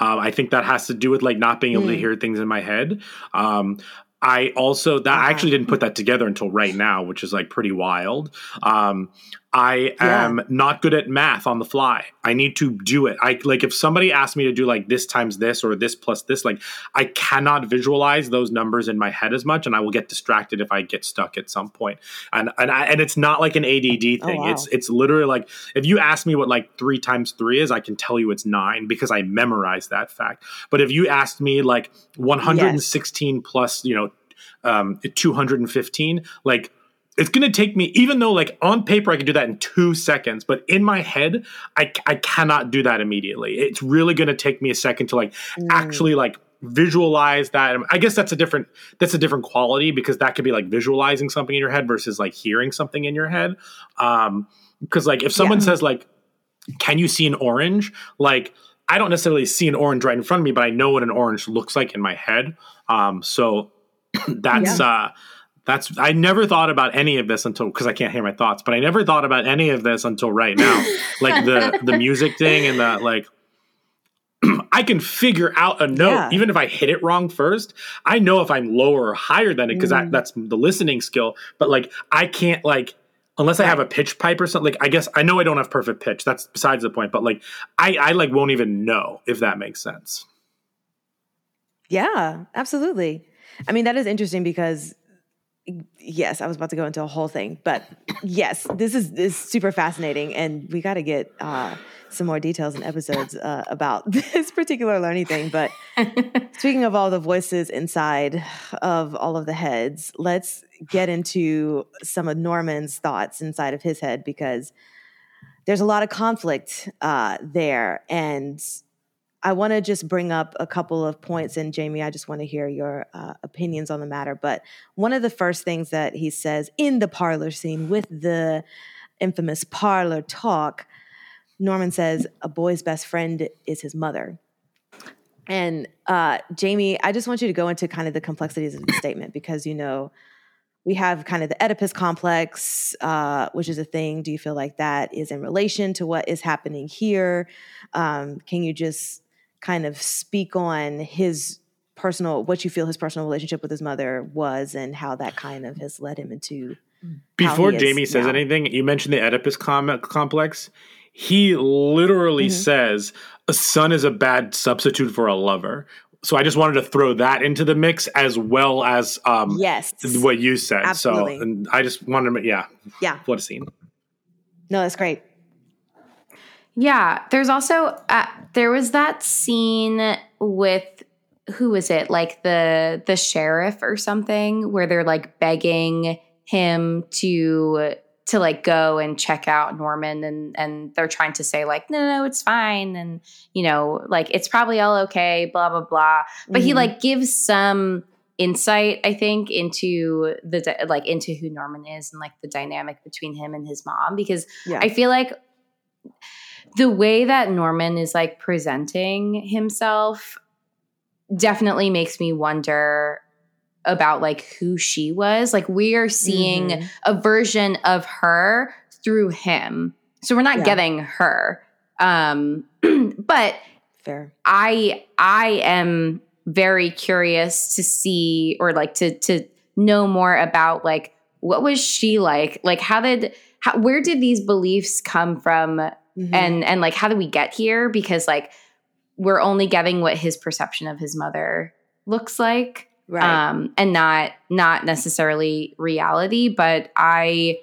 Um, I think that has to do with like not being able to Mm. hear things in my head. Um, I also that I Uh-huh. actually didn't put that together until right now, which is like pretty wild. Um, I Yeah. am not good at math on the fly. I need to do it. I like if somebody asks me to do like this times this or this plus this, like I cannot visualize those numbers in my head as much, and I will get distracted if I get stuck at some point. And and I, and it's not like an ADD Oh, thing. wow. It's it's literally like if you ask me what like three times three is, I can tell you it's nine because I memorized that fact. But if you asked me like 116 plus, you know, um, 215, like it's going to take me, even though like on paper I can do that in two seconds, but in my head, I, I cannot do that immediately. It's really going to take me a second to like Mm. actually like visualize that. I guess that's a different, that's a different quality because that could be like visualizing something in your head versus like hearing something in your head. Um, because like if someone Yeah. says like, can you see an orange? Like, I don't necessarily see an orange right in front of me, but I know what an orange looks like in my head. Um, so [clears throat] that's uh that's I never thought about any of this until because I can't hear my thoughts, but I never thought about any of this until right now. [laughs] like the the music thing and that like [clears throat] I can figure out a note Yeah. even if I hit it wrong first. I know if I'm lower or higher than it because Mm. that's the listening skill. But like I can't like unless I have a pitch pipe or something. Like I guess I know I don't have perfect pitch. That's besides the point. But like I I like won't even know if that makes sense. Yeah, absolutely. I mean, that is interesting because yes, I was about to go into a whole thing, but yes, this is, is super fascinating, and we got to get uh, some more details and episodes uh, about [laughs] this particular learning thing. But [laughs] speaking of all the voices inside of all of the heads, let's get into some of Norman's thoughts inside of his head because there's a lot of conflict uh, there, and I want to just bring up a couple of points, and Jamie, I just want to hear your uh, opinions on the matter. But one of the first things that he says in the parlor scene with the infamous parlor talk, Norman says, A boy's best friend is his mother. And uh, Jamie, I just want you to go into kind of the complexities of the [coughs] statement because, you know, we have kind of the Oedipus complex, uh, which is a thing. Do you feel like that is in relation to what is happening here? Um, can you just kind of speak on his personal, what you feel his personal relationship with his mother was, and how that kind of has led him into Before Jamie says now. anything, you mentioned the Oedipus com- complex. He literally Mhm. says a son is a bad substitute for a lover. So I just wanted to throw that into the mix as well as um, yes, what you said. Absolutely. So and I just wanted to, yeah, yeah, what a scene. no, that's great. Yeah, there's also uh, there was that scene with who was it? Like the the sheriff or something where they're like begging him to to like go and check out Norman and and they're trying to say like no no, it's fine and you know like it's probably all okay blah blah blah but he Mhm. like gives some insight I think into the like into who Norman is and like the dynamic between him and his mom because Yeah. I feel like the way that Norman is like presenting himself, definitely makes me wonder about like who she was. Like we are seeing Mhm. a version of her through him. So we're not Yeah. getting her. Um [clears throat] but Fair. I I am very curious to see or like to to know more about like what was she like? Like how did how where did these beliefs come from Mhm. and and like how do we get here because like we're only getting what his perception of his mother looks like right. um and not not necessarily reality but i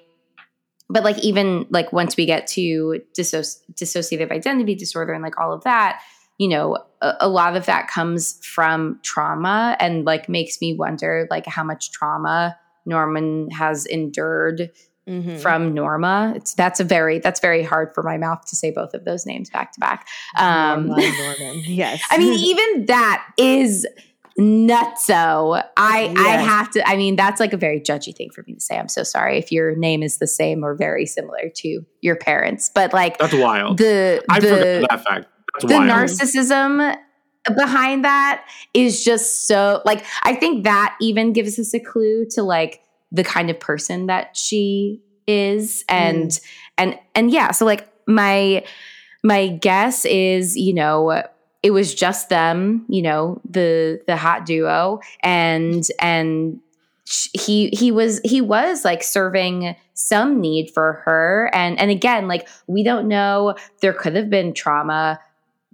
but like even like once we get to disso- dissociative identity disorder and like all of that you know a, a lot of that comes from trauma and like makes me wonder like how much trauma norman has endured Mhm. from norma it's that's a very that's very hard for my mouth to say both of those names back to back um Norma Norman. [laughs] Yes. I mean, even that is nutso. I I have to. I mean, that's like a very judgy thing for me to say. I'm so sorry if your name is the same or very similar to your parents, but like That's wild. the I the forgot that fact. That's the wild. narcissism behind that is just so like I think that even gives us a clue to like the kind of person that she is. Mm. And and and yeah so like my my guess is you know it was just them you know the the hot duo. And and he he was he was like serving some need for her. And and again like we don't know. There could have been trauma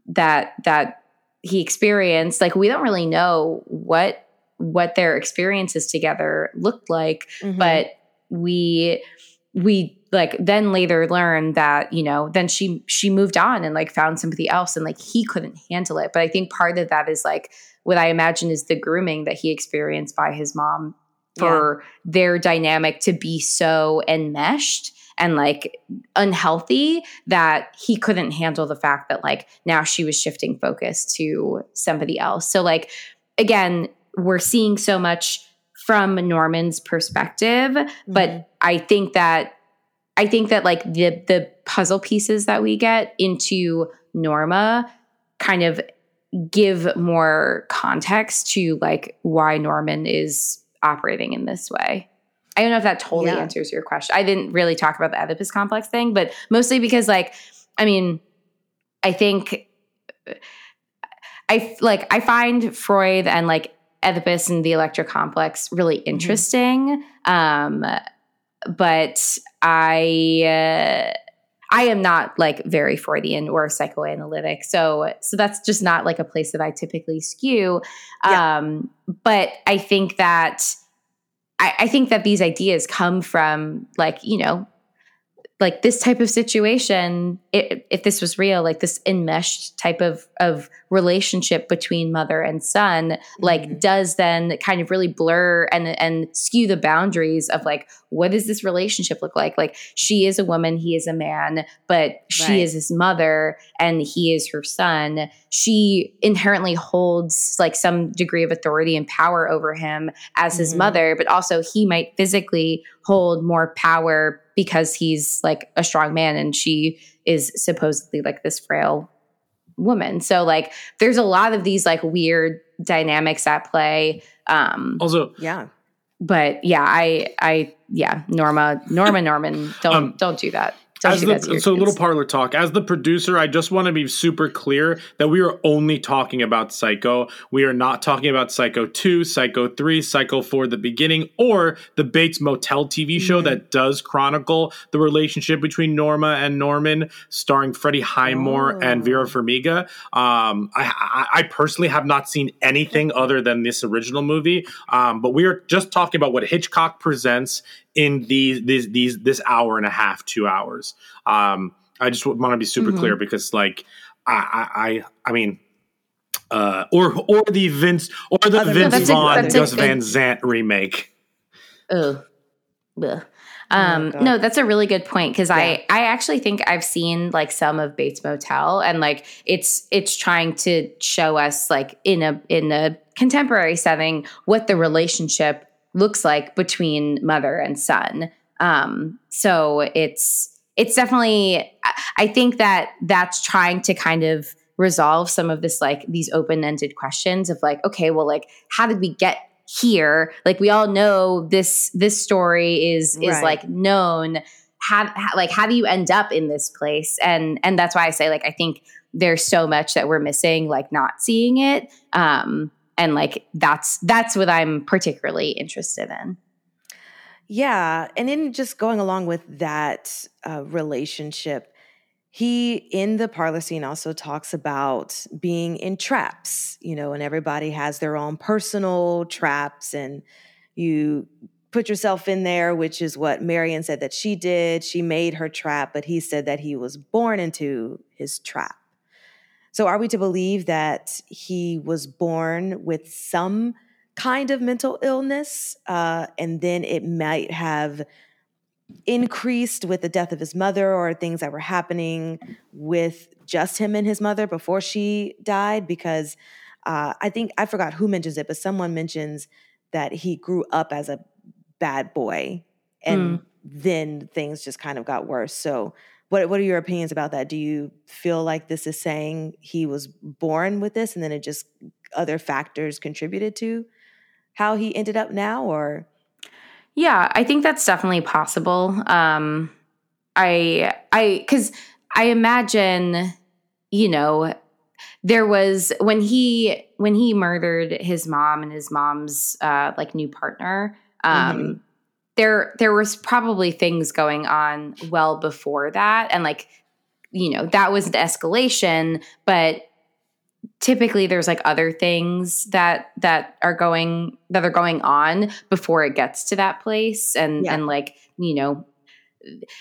that that he experienced. Like we don't really know what what their experiences together looked like Mhm. but we we like then later learned that you know then she she moved on and like found somebody else and like he couldn't handle it. But i think part of that is like what i imagine is the grooming that he experienced by his mom for their dynamic to be so enmeshed and like unhealthy that he couldn't handle the fact that like now she was shifting focus to somebody else. So like again we're seeing so much from norman's perspective but Mhm. I think that I think that like the the puzzle pieces that we get into Norma kind of give more context to like why Norman is operating in this way. I don't know if that totally Yeah. answers your question. I didn't really talk about the Oedipus complex thing, but mostly because like I mean, I think I like I find Freud and like Oedipus and the Electra complex really interesting. Um, but I uh, I am not like very Freudian or psychoanalytic, so so that's just not like a place that I typically skew. Yeah. Um, but I think that I, I think that these ideas come from like you know like this type of situation i if this was real like this enmeshed type of of relationship between mother and son like Mhm. does then kind of really blur and and skew the boundaries of like what does this relationship look like like she is a woman he is a man but she Right. is his mother and he is her son she inherently holds like some degree of authority and power over him as his Mhm. mother but also he might physically hold more power because he's like a strong man and she is supposedly like this frail woman so like there's a lot of these like weird dynamics at play um Also, Yeah. but yeah i i yeah norma norma norman [laughs] don't Um, don't do that as do that to the, so little parlor talk. As the producer i just want to be super clear that we are only talking about psycho. We are not talking about psycho 2 psycho 3 psycho 4 the beginning or the bates motel tv show Mm-hmm. that does chronicle the relationship between norma and norman starring freddie highmore and Oh. vera farmiga. Um, I, I, I personally have not seen anything other than this original movie. Um, but we are just talking about what hitchcock presents in these these these this hour and a half, two hours. Um, I just want to be super Mhm. clear because, like, I I I, I mean. Uh, or or the Vince or the Other Vince that's a- Vaughn a Gus good- Van Zant remake. Ugh. Ugh. Um, God. no, that's a really good point because Yeah. I I actually think I've seen like some of Bates Motel and like it's it's trying to show us like in a in a contemporary setting what the relationship looks like between mother and son. Um, so it's it's definitely I- think that that's trying to kind of resolve some of this like these open-ended questions of like okay well like how did we get here like we all know this this story is is Right. like known how, how like how do you end up in this place and and that's why i say like i think there's so much that we're missing like not seeing it um and like that's that's what i'm particularly interested in Yeah, and then just going along with that uh, relationship, he in the parlor scene also talks about being in traps, you know, and everybody has their own personal traps, and you put yourself in there, which is what Marion said that she did. She made her trap, but he said that he was born into his trap. So, are we to believe that he was born with some kind of mental illness, uh, and then it might have increased with the death of his mother or things that were happening with just him and his mother before she died? Because uh, I think I forgot who mentions it, but someone mentions that he grew up as a bad boy, and then things just kind of got worse. So. What, what are your opinions about that? Do you feel like this is saying he was born with this and then it just other factors contributed to how he ended up now or Yeah, I think that's definitely possible. Um, I, I, because I imagine, you know, there was when he when he murdered his mom and his mom's uh, like new partner. Um, Mhm. There, there was probably things going on well before that, and like, you know, that was an escalation. But typically, there's like other things that that are going that are going on before it gets to that place and Yeah. and like you know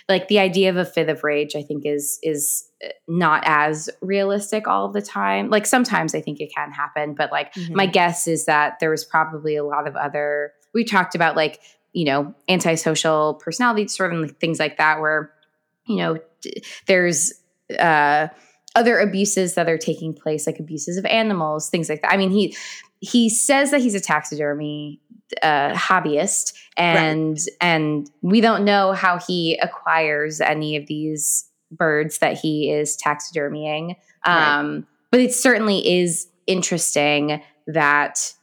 like the idea of a fit of rage i think is is not as realistic all the time like sometimes i think it can happen but like Mhm. my guess is that there was probably a lot of other we talked about like you know antisocial personality disorder and things like that where you know there's uh other abuses that are taking place like abuses of animals things like that. I mean he he says that he's a taxidermy uh, hobbyist and and we don't know how he acquires any of these birds that he is taxidermying. Um but it certainly is interesting that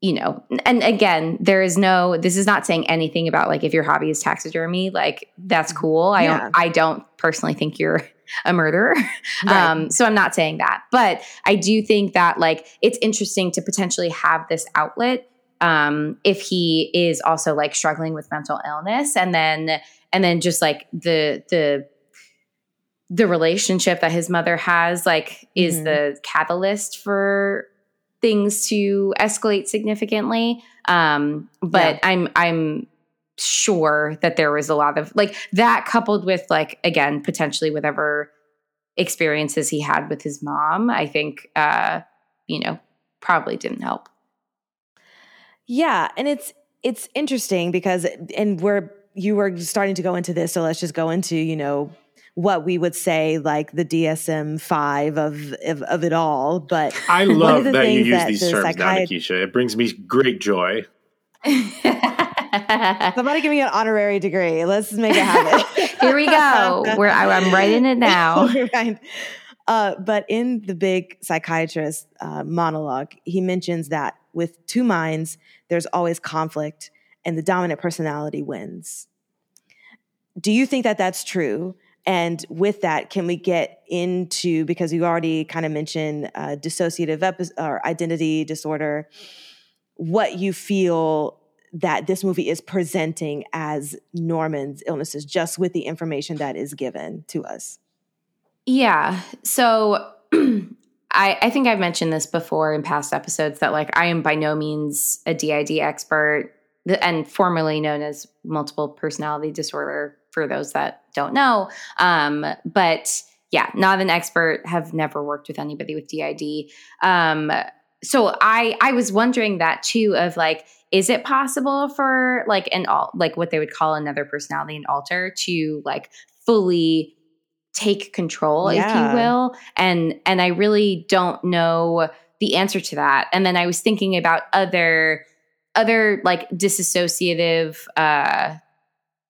you know and again there is no this is not saying anything about like if your hobby is taxidermy like that's cool i Yeah. don't i don't personally think you're [laughs] a murderer Right. um so i'm not saying that but i do think that like it's interesting to potentially have this outlet um if he is also like struggling with mental illness and then and then just like the the the relationship that his mother has like is Mhm. the catalyst for things to escalate significantly um but Yeah. i'm i'm sure that there was a lot of like that coupled with like again potentially whatever experiences he had with his mom i think uh you know probably didn't help Yeah, and it's it's interesting because and we're you were starting to go into this, so let's just go into you know what we would say like the DSM five of of, of it all. But I [laughs] love that you use that these the terms now, psychiat- Nikisha. It brings me great joy. [laughs] Somebody give me an honorary degree. Let's make it happen. [laughs] Here we go. We're, I, I'm writing it now. right. Uh, but in the big psychiatrist uh, monologue, he mentions that with two minds, there's always conflict, and the dominant personality wins. Do you think that that's true? And with that, can we get into because you already kind of mentioned uh, dissociative epi- or identity disorder, what you feel that this movie is presenting as Norman's illnesses, just with the information that is given to us? Yeah. So [clears throat] I, I think I've mentioned this before in past episodes that like I am by no means a DID expert and formerly known as multiple personality disorder for those that don't know. Um, but yeah, not an expert, have never worked with anybody with DID. Um, so I I was wondering that too of like is it possible for like an all like what they would call another personality an alter to like fully take control if you will and and I really don't know the answer to that and then I was thinking about other other like disassociative uh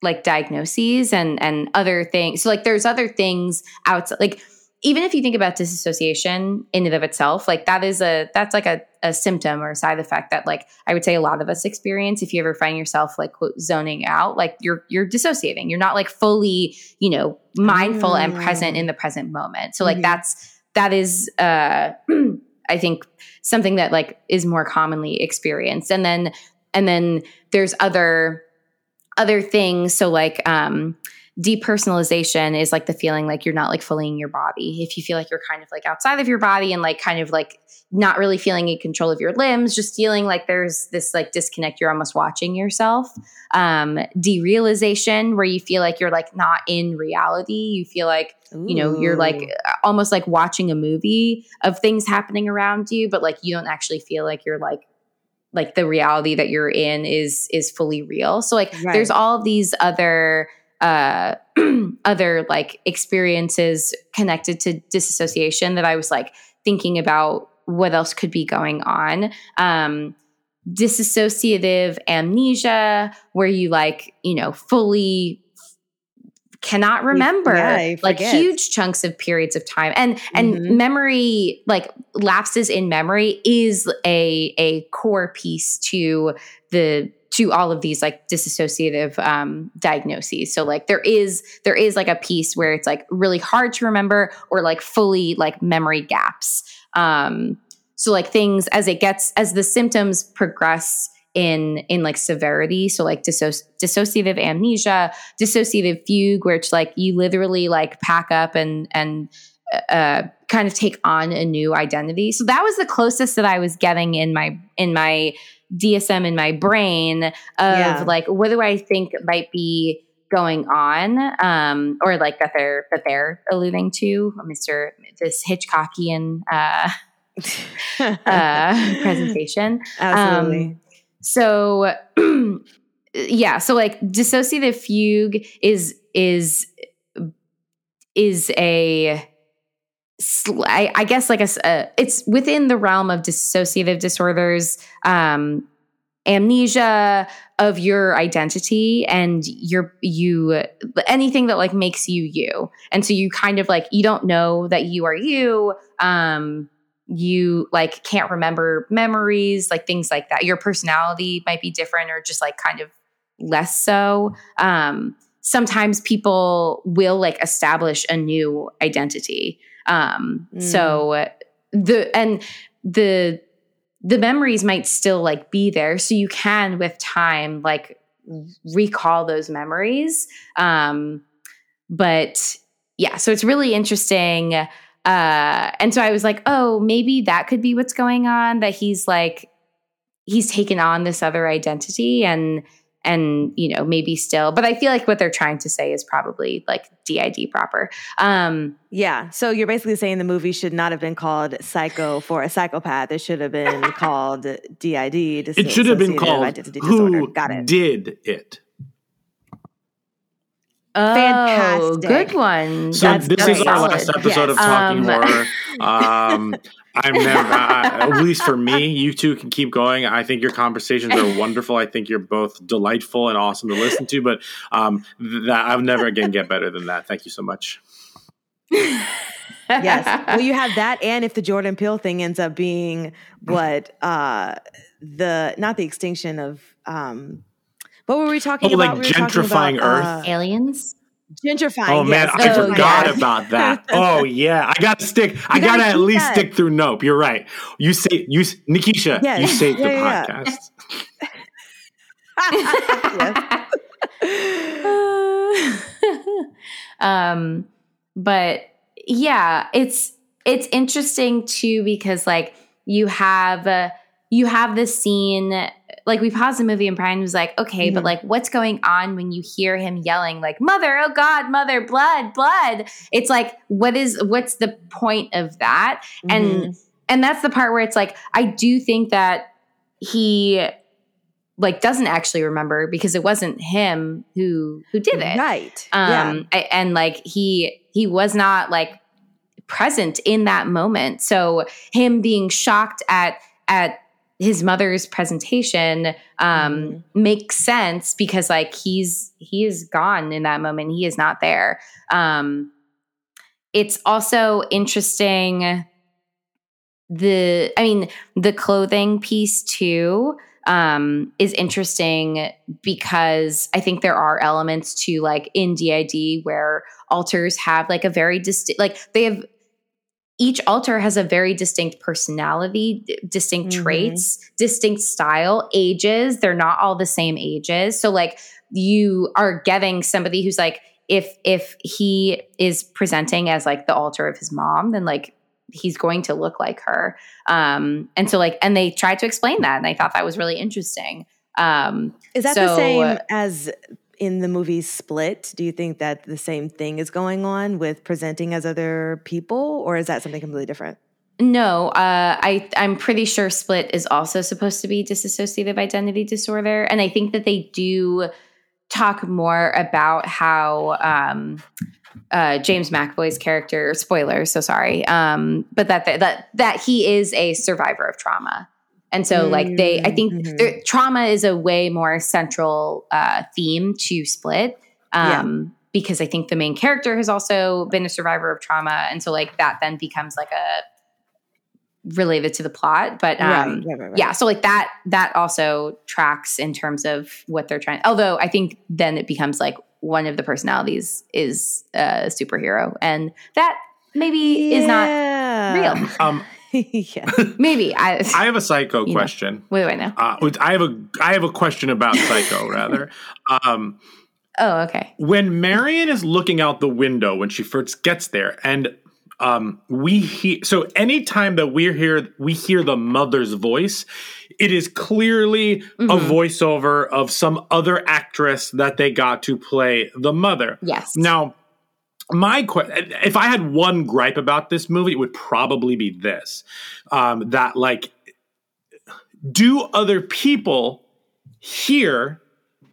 like diagnoses and and other things so like there's other things outside like even if you think about disassociation in and of itself, like that is a that's like a, a symptom or a side effect that like I would say a lot of us experience. If you ever find yourself like quote, zoning out, like you're you're dissociating. You're not like fully, you know, mindful and present in the present moment. So like Mhm. that's that is uh [clears throat] I think something that like is more commonly experienced. And then and then there's other other things. So like um depersonalization is like the feeling like you're not like fully in your body. If you feel like you're kind of like outside of your body and like kind of like not really feeling in control of your limbs, just feeling like there's this like disconnect, you're almost watching yourself. Um, derealization, where you feel like you're like not in reality. You feel like, you know, you're like almost like watching a movie of things happening around you, but like you don't actually feel like you're like like the reality that you're in is is fully real. So like Right. there's all these other uh [clears throat] other like experiences connected to disassociation that I was like thinking about what else could be going on. Um disassociative amnesia where you like, you know, fully cannot remember yeah, like huge chunks of periods of time. And and Mhm. memory like lapses in memory is a a core piece to the to all of these like disassociative um diagnoses. So like there is there is like a piece where it's like really hard to remember or like fully like memory gaps. Um so like things as it gets as the symptoms progress in in like severity so like disso- dissociative amnesia dissociative fugue where it's like you literally like pack up and and uh kind of take on a new identity so that was the closest that i was getting in my in my dsm in my brain of Yeah. like what do i think might be going on um or like that they're that they're alluding to mr this hitchcockian uh [laughs] uh [laughs] presentation Absolutely. um, so [clears throat] yeah, so like dissociative fugue is is is a I, I guess like a it's within the realm of dissociative disorders um amnesia of your identity and your you anything that like makes you you. And so you kind of like you don't know that you are you um you like can't remember memories like things like that. Your personality might be different or just like kind of less so. Um sometimes people will like establish a new identity. Um so the and the the memories might still like be there. So you can with time like recall those memories. Um but yeah so it's really interesting uh and so i was like oh maybe that could be what's going on that he's like he's taken on this other identity and and you know maybe still but i feel like what they're trying to say is probably like did proper um Yeah. So you're basically saying the movie should not have been called Psycho for a psychopath. It should have been [laughs] called DID. It should have been called identity disorder. Who Got it. Did It? Oh Fantastic. good one So That's this is great. our last Solid. episode of Talking Um, Horror. [laughs] Um, I'm never, I, at least for me, you two can keep going. I think your conversations are wonderful. I think you're both delightful and awesome to listen to. But um, that I'll never again get better than that. Thank you so much. [laughs] yes. Well, you have that, and if the Jordan Peele thing ends up being what uh the not the extinction of um what were we talking Oh, about? like We were talking gentrifying about, Earth? uh, aliens gentrifying. Oh man, yes, I Oh, forgot yeah. about that. [laughs] Oh yeah, I got to stick. I You gotta got to at least that. stick through Nope. You're right. You say you, Nikisha. Yes. You saved the Yeah, yeah, yeah. podcast. [laughs] [laughs] um but yeah it's it's interesting too because like you have uh, you have this scene like we paused the movie and Brian was like okay but Mhm. like what's going on when you hear him yelling like mother oh god mother blood blood it's like what is what's the point of that Mhm. and and that's the part where it's like i do think that he like doesn't actually remember because it wasn't him who who did it right. yeah. um I- and like he he was not like present in that moment so him being shocked at at his mother's presentation um Mhm. makes sense because like he's he is gone in that moment he is not there um it's also interesting the i mean the clothing piece too um, is interesting because I think there are elements to like in DID where alters have like a very distinct, like they have each alter has a very distinct personality, distinct mm-hmm. traits, distinct style, ages. They're not all the same ages. So like you are getting somebody who's like if if he is presenting as like the alter of his mom, then like he's going to look like her. Um, and so like, and they tried to explain that, and I thought that was really interesting. Um, is that so, the same as in the movie Split? Do you think that the same thing is going on with presenting as other people, or is that something completely different? No, uh, I I'm pretty sure Split is also supposed to be dissociative identity disorder, and I think that they do talk more about how um, uh, James McAvoy's character. Spoiler, so sorry. Um, but that that that he is a survivor of trauma, and so mm-hmm. like they, I think mm-hmm. trauma is a way more central uh, theme to Split. Um, yeah. Because I think the main character has also been a survivor of trauma, and so like that then becomes like a related to the plot but um right, right, right, yeah so like that that also tracks in terms of what they're trying although i think then it becomes like one of the personalities is a superhero, and that maybe yeah. is not real. Um, [laughs] yeah. maybe I. [laughs] I have a psycho question. Know. Wait, wait, now. Uh, I have a I have a question about [laughs] psycho rather. Um, oh, okay. When Marion is looking out the window when she first gets there, and um, we hear so anytime that we hear we hear the mother's voice, it is clearly mm-hmm. a voiceover of some other actress that they got to play the mother. Yes. Now, my question if i had one gripe about this movie it would probably be this um, that like do other people hear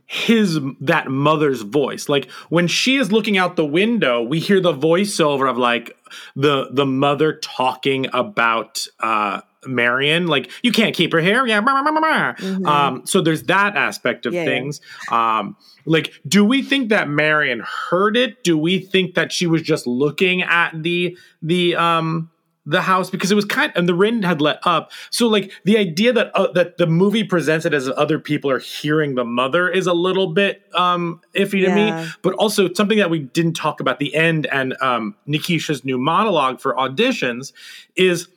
his that mother's voice? Like when she is looking out the window we hear the voiceover of like the the mother talking about uh Marion. Like you can't keep her hair. Yeah. Blah, blah, blah, mm-hmm. Um, so there's that aspect of yeah, things. Yeah. Um, like, do we think that Marion heard it? Do we think that she was just looking at the the um the house because it was kind of, and the rain had let up. So like the idea that uh, that the movie presents it as other people are hearing the mother is a little bit um iffy yeah. to me. But also something that we didn't talk about the end and um Nikisha's new monologue for auditions is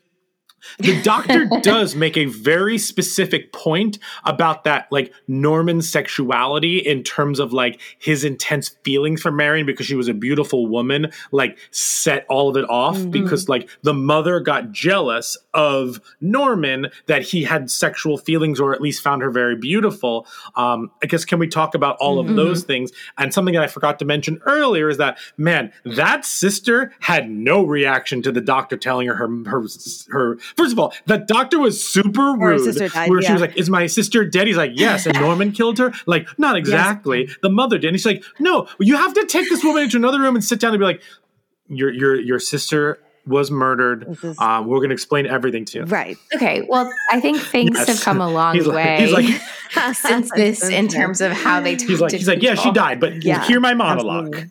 the doctor [laughs] does make a very specific point about that, like Norman's sexuality in terms of like his intense feelings for Marion because she was a beautiful woman, like set all of it off mm-hmm. because like the mother got jealous of Norman that he had sexual feelings or at least found her very beautiful. Um, I guess can we talk about all mm-hmm. of those things? And something that I forgot to mention earlier is that man, that sister had no reaction to the doctor telling her her her, her First of all, the doctor was super rude. Died, where yeah. she was like, "Is my sister dead?" He's like, "Yes." And Norman [laughs] killed her. Like, not exactly. Yes. The mother did. And he's like, "No, you have to take this woman into another room and sit down and be like, your your your sister." was murdered. Is, um, we're going to explain everything to you. Right. Okay. Well, I think things yes. have come a long he's way he's like, [laughs] since this in terms of how they talk He's like, he's people. like, yeah, she died, but yeah, hear my monologue.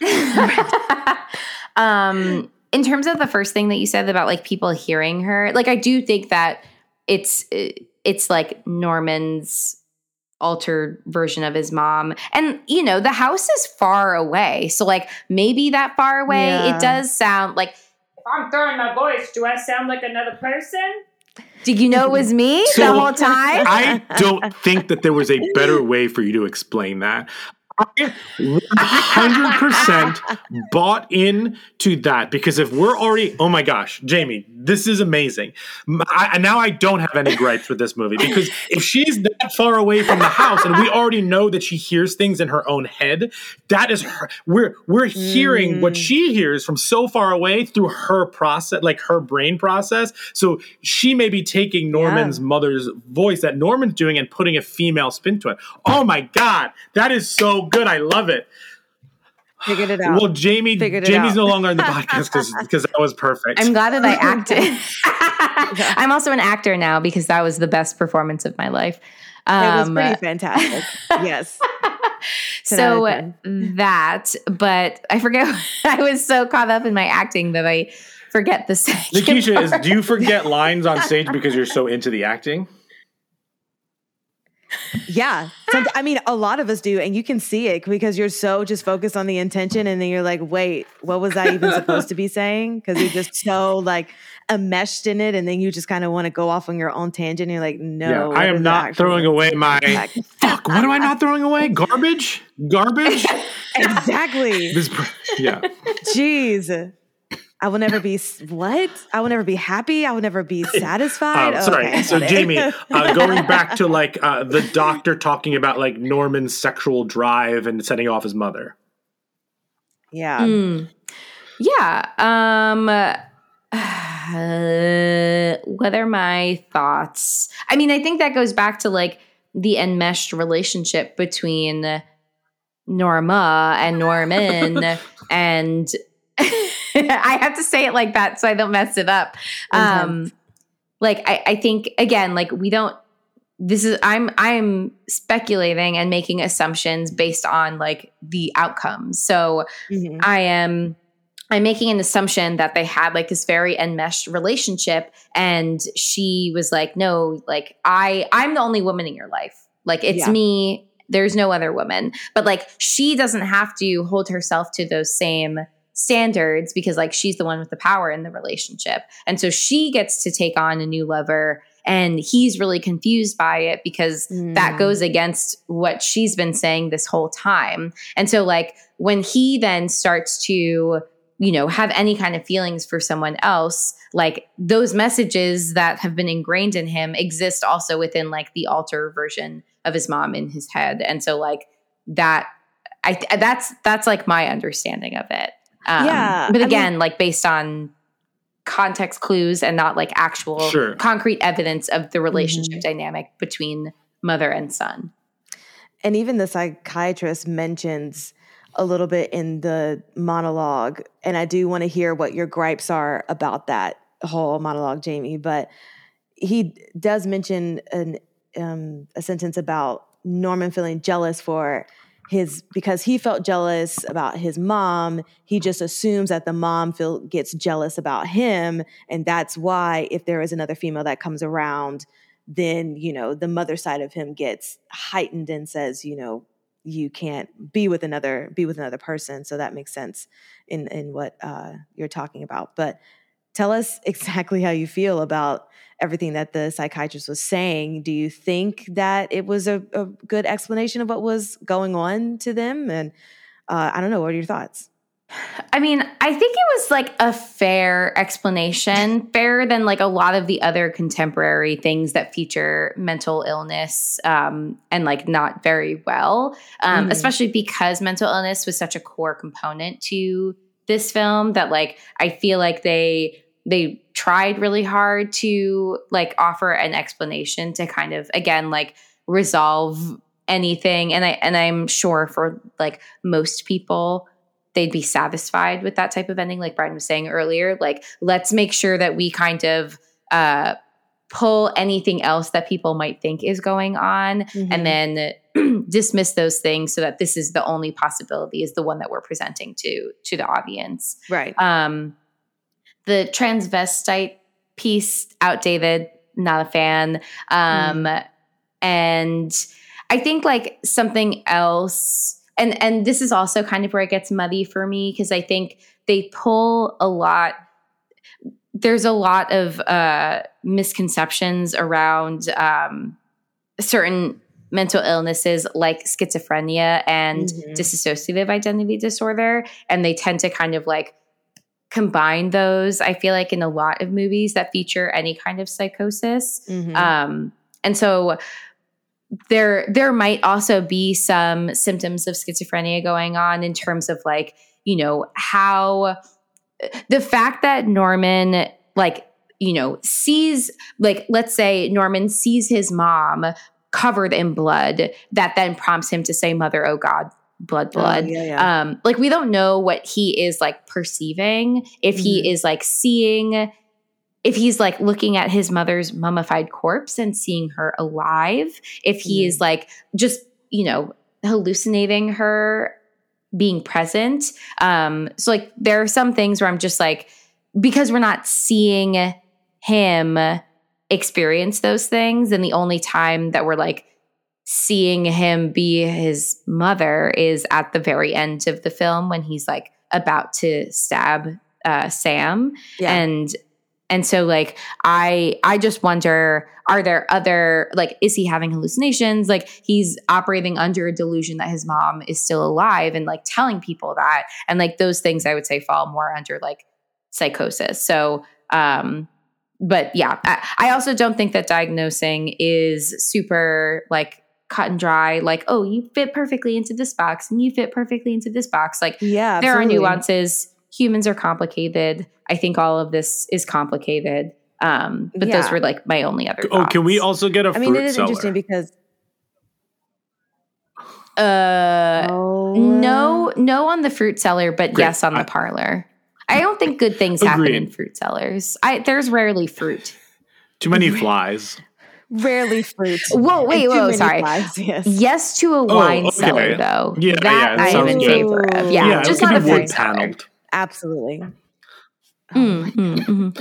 [laughs] um, in terms of the first thing that you said about like people hearing her, like I do think that it's it's like Norman's altered version of his mom. And you know, the house is far away. So like maybe that far away yeah. it does sound like if I'm throwing my voice, do I sound like another person? Did you know it was me so, the whole time? I don't think that there was a better way for you to explain that. 100% bought in to that because if we're already, oh my gosh, Jamie, this is amazing. I, now I don't have any gripes with this movie because if she's that far away from the house and we already know that she hears things in her own head, that is her. We're we're hearing mm. what she hears from so far away through her process, like her brain process. So she may be taking Norman's yeah. mother's voice that Norman's doing and putting a female spin to it. Oh my god, that is so good. I love it. Figured it out. Well, Jamie, Figured Jamie's no longer on the [laughs] podcast because because that was perfect. I'm glad that I [laughs] acted. [laughs] I'm also an actor now because that was the best performance of my life. Um, it was um, pretty fantastic. yes. so that, but I forget. I was so caught up in my acting that I forget the second. Nikisha, is, do you forget lines on stage because you're so into the acting? Yeah. Some- I mean, a lot of us do, and you can see it because you're so just focused on the intention, and then you're like, wait, what was I even supposed to be saying? Because you're just so like enmeshed in it, and then you just kind of want to go off on your own tangent. And you're like, no, yeah, I am not throwing away my. Fuck, what am I not throwing away? Garbage? Garbage? [laughs] exactly. this, yeah. Jeez. I will never be what? I will never be happy. I will never be [laughs] satisfied. Um, sorry. Okay, so. Jamie, uh, [laughs] going back to like uh, the doctor talking about like Norman's sexual drive and setting off his mother. yeah. Mm. Yeah. Um uh, [sighs] what are my thoughts? I mean, I think that goes back to like the enmeshed relationship between Norma and Norman [laughs] and [laughs] I have to say it like that so I don't mess it up. Um like I, I think again, like we don't this is I'm I'm speculating and making assumptions based on like the outcomes. So Mhm. I am I'm making an assumption that they had like this very enmeshed relationship and she was like no like I I'm the only woman in your life. Like it's Yeah. me there's no other woman. But like she doesn't have to hold herself to those same standards because like she's the one with the power in the relationship. And so she gets to take on a new lover and he's really confused by it because that Mm. goes against what she's been saying this whole time. And so like when he then starts to you know have any kind of feelings for someone else like those messages that have been ingrained in him exist also within like the alter version of his mom in his head and so like that i that's that's like my understanding of it um, Yeah, but I again like based on context clues and not like actual Sure. concrete evidence of the relationship dynamic between mother and son and even the psychiatrist mentions a little bit in the monologue and i do want to hear what your gripes are about that whole monologue jamie but he does mention an um, a sentence about norman feeling jealous for his because he felt jealous about his mom he just assumes that the mom feel gets jealous about him and that's why if there is another female that comes around then you know the mother side of him gets heightened and says you know you can't be with another be with another person. So that makes sense in in what uh, you're talking about. But tell us exactly how you feel about everything that the psychiatrist was saying. Do you think that it was a, a good explanation of what was going on to them? And uh, i don't know what are your thoughts? I mean, I think it was like a fair explanation, fairer than like a lot of the other contemporary things that feature mental illness um, and like not very well, um, Mhm. especially because mental illness was such a core component to this film that like I feel like they they tried really hard to like offer an explanation to kind of again like resolve anything. And I and I'm sure for like most people they'd be satisfied with that type of ending like brian was saying earlier. Like let's make sure that we kind of uh pull anything else that people might think is going on. Mhm. and then [clears throat] dismiss those things so that this is the only possibility is the one that we're presenting to to the audience. Right. Um the transvestite piece outdated not a fan. Um and i think like something else and and this is also kind of where it gets muddy for me because i think they pull a lot there's a lot of uh misconceptions around um certain mental illnesses like schizophrenia and Mhm. dissociative identity disorder and they tend to kind of like combine those i feel like in a lot of movies that feature any kind of psychosis Mhm. um and so there there might also be some symptoms of schizophrenia going on in terms of like you know how the fact that norman like you know sees like let's say norman sees his mom covered in blood that then prompts him to say mother oh god blood blood Oh, yeah, yeah. um like we don't know what he is like perceiving if he Mhm. is like seeing if he's like looking at his mother's mummified corpse and seeing her alive if he Mhm. is like just you know hallucinating her being present. Um, so like there are some things where I'm just like, because we're not seeing him experience those things, and the only time that we're like seeing him be his mother is at the very end of the film when he's like about to stab uh, Sam. Yeah. And and so like I I just wonder are there other like is he having hallucinations like he's operating under a delusion that his mom is still alive and like telling people that and like those things I would say fall more under like psychosis. So um but yeah, I, I also don't think that diagnosing is super like cut and dry like oh you fit perfectly into this box and you fit perfectly into this box. Like Yeah, there are nuances. Humans are complicated. I think all of this is complicated. Um but those were like my only other Oh, can we also get a I fruit mean, it is cellar? interesting because uh oh, no no on the fruit cellar but Great. yes on the I- parlor i don't think good things happen Agreed. in fruit cellars i there's rarely fruit Too many flies. rarely fruit. whoa wait And whoa sorry flies, yes. yes to a wine Oh, okay. cellar though Yeah, that yeah, i am in good. favor of yeah, Yeah, just not a wood fruit cellar paneled. Absolutely. Mm, mm,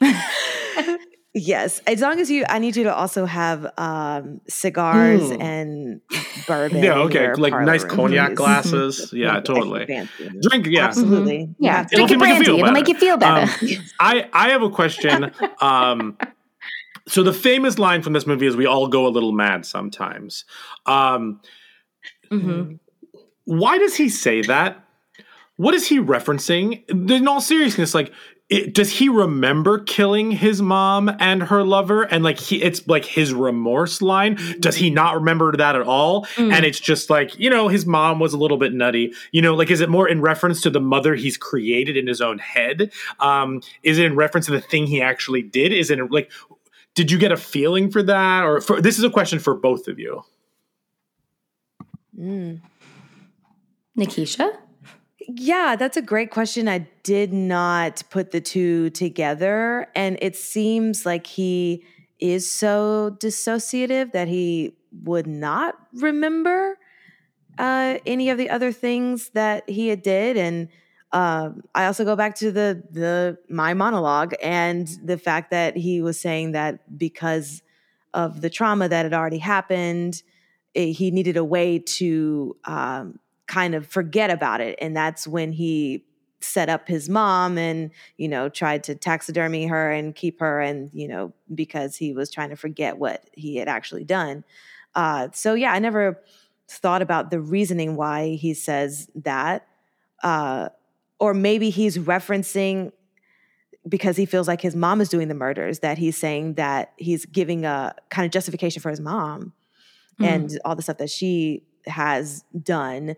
mhm. [laughs] Yes, as long as you, I need you to also have um, cigars Mm. and bourbon. Yeah, okay, like nice room, cognac please. glasses. [laughs] Yeah, Extra totally. Drink, yeah. Absolutely. You yeah drink It'll a make you brandy feel it'll better. make you feel better Um, I I have a question. [laughs] Um, so the famous line from this movie is "We all go a little mad sometimes." Um, Mhm. why does he say that? What is he referencing? In all seriousness, like, it, does he remember killing his mom and her lover? And like, he, it's like his remorse line. Does he not remember that at all? Mm. And it's just like, you know, his mom was a little bit nutty. You know, like, is it more in reference to the mother he's created in his own head? Um, is it in reference to the thing he actually did? Is it like, did you get a feeling for that? Or for, this is a question for both of you. Mm. nikisha Yeah, that's a great question. I did not put the two together. And it seems like he is so dissociative that he would not remember uh, any of the other things that he had did. And um, I also go back to the the my monologue and the fact that he was saying that because of the trauma that had already happened, eh, he needed a way to um, kind of forget about it, and that's when he set up his mom and you know tried to taxidermy her and keep her and you know because he was trying to forget what he had actually done. Uh so yeah i never thought about the reasoning why he says that. Uh or maybe he's referencing because he feels like his mom is doing the murders that he's saying that he's giving a kind of justification for his mom Mm. and all the stuff that she has done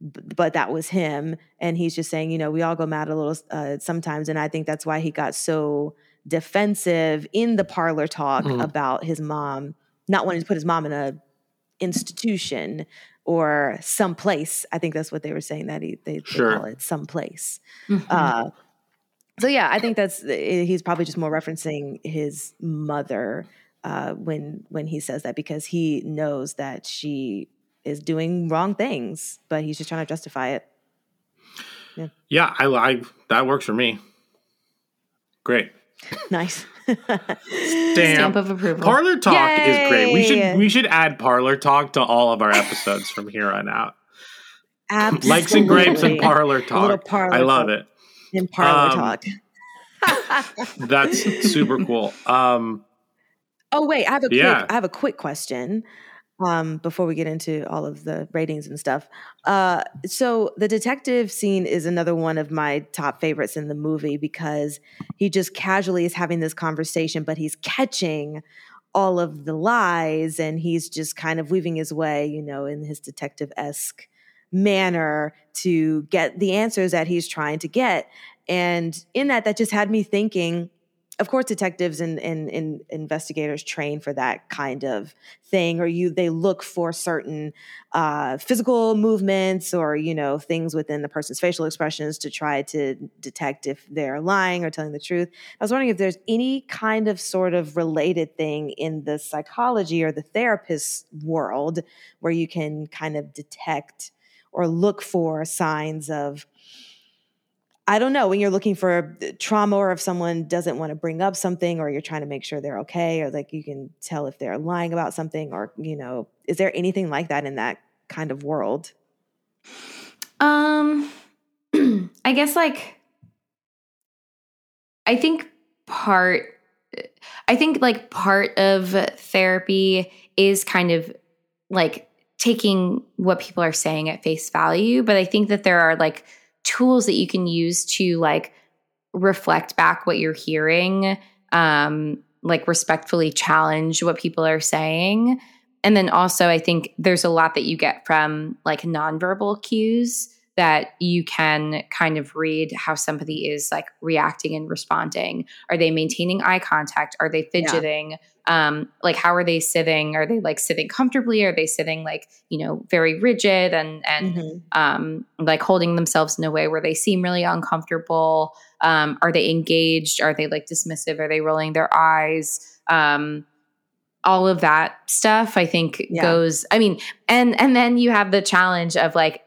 but that was him and he's just saying you know we all go mad a little uh, sometimes and i think that's why he got so defensive in the parlor talk Mhm. about his mom not wanting to put his mom in a institution or someplace i think that's what they were saying that he they, they call it someplace Mhm. uh, so yeah, I think that's eh, he's probably just more referencing his mother uh, when when he says that because he knows that she is doing wrong things, but he's just trying to justify it. Yeah, I, I that works for me. Great. [laughs] Nice. Stamp. Stamp of approval. Parlor talk is great. We should we should add parlor talk to all of our episodes from here on out. Absolutely. Likes and grapes and parlor talk. parlor I love talk. it. In parlor Um, talk. [laughs] That's super cool. Um, Oh wait, I have a quick Yeah. I have a quick question um, before we get into all of the ratings and stuff. Uh, so the detective scene is another one of my top favorites in the movie because he just casually is having this conversation, but he's catching all of the lies and he's just kind of weaving his way, you know, in his detective esque manner to get the answers that he's trying to get. And in that, that just had me thinking of course detectives and, and, and investigators train for that kind of thing or you they look for certain uh, physical movements or you know things within the person's facial expressions to try to detect if they're lying or telling the truth. I was wondering if there's any kind of sort of related thing in the psychology or the therapist world where you can kind of detect or look for signs of I don't know when you're looking for trauma or if someone doesn't want to bring up something or you're trying to make sure they're okay or like you can tell if they're lying about something or you know is there anything like that in that kind of world? Um [clears throat] I guess like I think part I think like part of therapy is kind of like taking what people are saying at face value, but I think that there are like tools that you can use to like reflect back what you're hearing um like respectfully challenge what people are saying. And then also i think there's a lot that you get from like nonverbal cues that you can kind of read how somebody is like reacting and responding. Are they maintaining eye contact? Are they fidgeting? Yeah um, like how are they sitting? Are they like sitting comfortably? Are they sitting like you know very rigid and and mm-hmm. um, like holding themselves in a way where they seem really uncomfortable? Um, are they engaged? Are they like dismissive? Are they rolling their eyes? Um, all of that stuff i think yeah. goes i mean and and then you have the challenge of like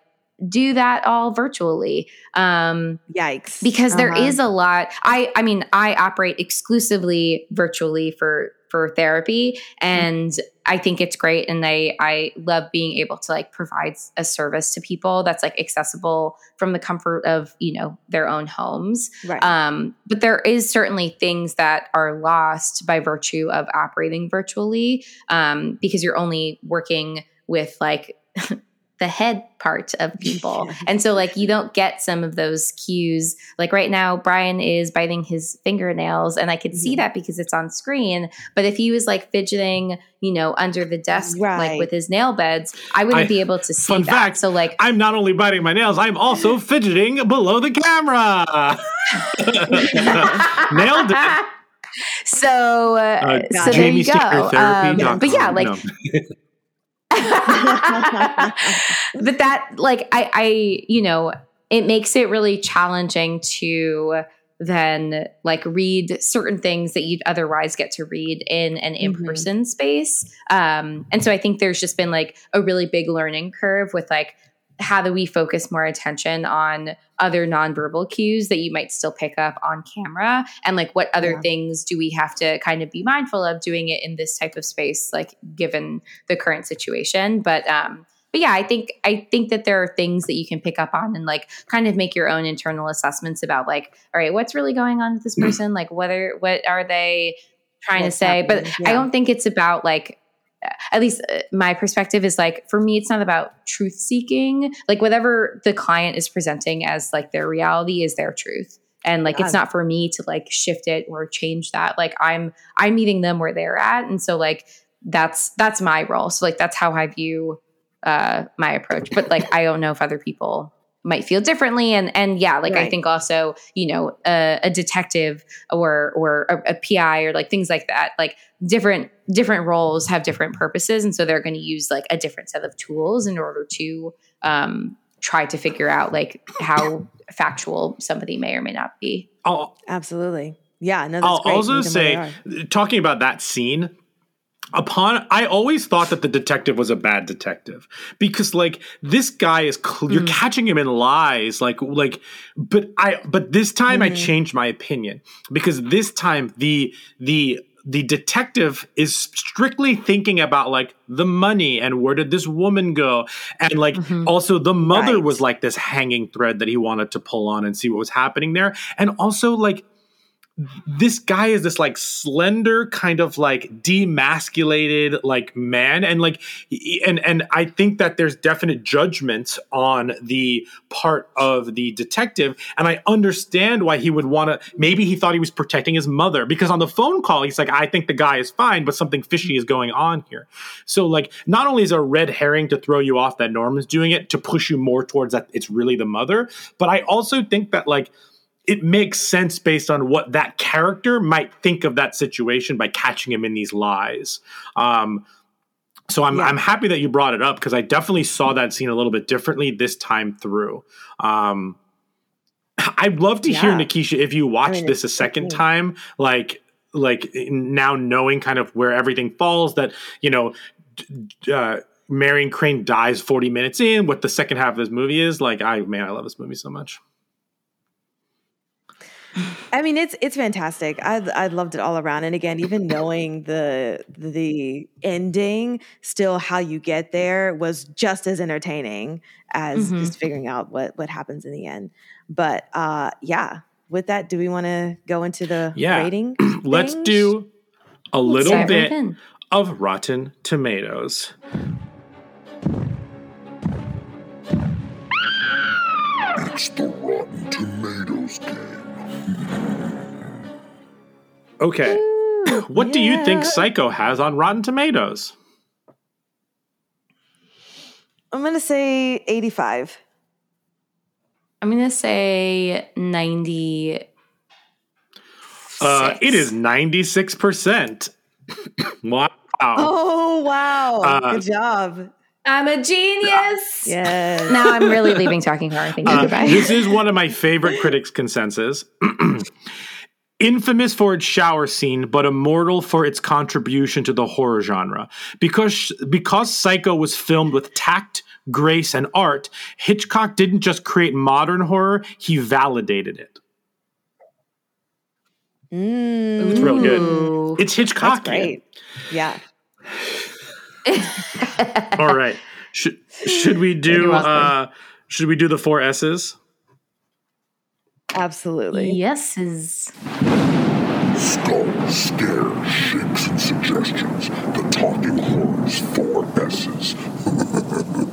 do that all virtually um yikes because uh-huh. there is a lot i i mean i operate exclusively virtually for for therapy and i think it's great and i i love being able to like provide a service to people that's like accessible from the comfort of you know their own homes right. um but there is certainly things that are lost by virtue of operating virtually um because you're only working with like [laughs] the head part of people. [laughs] and so like you don't get some of those cues. Like right now Brian is biting his fingernails and I could see mm-hmm. that because it's on screen, but if he was like fidgeting, you know, under the desk right. like with his nail beds, I wouldn't I, be able to see fun that. Fact, so like I'm not only biting my nails, I'm also [laughs] fidgeting below the camera. [laughs] Nailed it. So, uh, uh, so there you go. Um, but yeah, like [laughs] but that like I I you know it makes it really challenging to then like read certain things that you'd otherwise get to read in an mm-hmm. in-person mm-hmm. space um and so i think there's just been like a really big learning curve with like how do we focus more attention on other nonverbal cues that you might still pick up on camera and like what other yeah. things do we have to kind of be mindful of doing it in this type of space like given the current situation but um but yeah i think i think that there are things that you can pick up on and like kind of make your own internal assessments about like all right what's really going on with this [clears throat] person like whether what are they trying what's to say happening? but yeah. i don't think it's about like at least uh, my perspective is like for me it's not about truth seeking. Like whatever the client is presenting as like their reality is their truth. And like it's not for me to like shift it or change that. Like i'm i'm meeting them where they're at. And so like that's that's my role. So like that's how i view uh my approach. But like i don't know if other people might feel differently. And and yeah like right. i think also you know a, a detective or or a, a, pi or like things like that like different different roles have different purposes. And so they're going to use like a different set of tools in order to um try to figure out like how [laughs] factual somebody may or may not be. Oh absolutely. Yeah no i'll also say talking about that scene upon i always thought that the detective was a bad detective because like this guy is cl- you're mm. catching him in lies like like but i but this time mm. i changed my opinion because this time the the the detective is strictly thinking about like the money and where did this woman go and like mm-hmm. also the mother right. was like this hanging thread that he wanted to pull on and see what was happening there and also like this guy is this like slender kind of like demasculated like man. And like and and i think that there's definite judgment on the part of the detective. And i understand why he would want to maybe he thought he was protecting his mother because on the phone call he's like i think the guy is fine but something fishy is going on here. So like not only is a red herring to throw you off that norm is doing it to push you more towards that it's really the mother but i also think that like it makes sense based on what that character might think of that situation by catching him in these lies. Um, so I'm Yeah. I'm happy that you brought it up because I definitely saw that scene a little bit differently this time through. Um, I'd love to hear Yeah. Nikisha if you watch mean, this a second time, like like now knowing kind of where everything falls. That you know, uh, Marion Crane dies 40 minutes in. What the second half of this movie is like, I man, I love this movie so much. I mean, it's it's fantastic. I I loved it all around. And again, even knowing the the ending, still how you get there was just as entertaining as Mhm. just figuring out what what happens in the end. But uh, yeah, with that, do we want to go into the Yeah. rating? [clears throat] Let's things? do a little dive right bit in. of Rotten Tomatoes. It's the Rotten Tomatoes game. Okay. what do you think. Psycho has on Rotten Tomatoes? I'm gonna say 85. I'm gonna say ninety. Uh, it is 96%. [coughs] wow. Oh wow! Uh, Good job. I'm a genius. Yes. Now I'm really leaving talking horror. Thank you. Uh, Goodbye. this is one of my favorite critics' consensus. [laughs] Infamous for its shower scene, but immortal for its contribution to the horror genre. Because because Psycho was filmed with tact, grace, and art, Hitchcock didn't just create modern horror; he validated it. Mm, It's real good. It's Hitchcock. great. Yeah. [laughs] All right. Should should we do uh should we do the four S's? Absolutely. Yes is Skull, scares, shakes, and suggestions. The Talking Horrors, four S's. [laughs]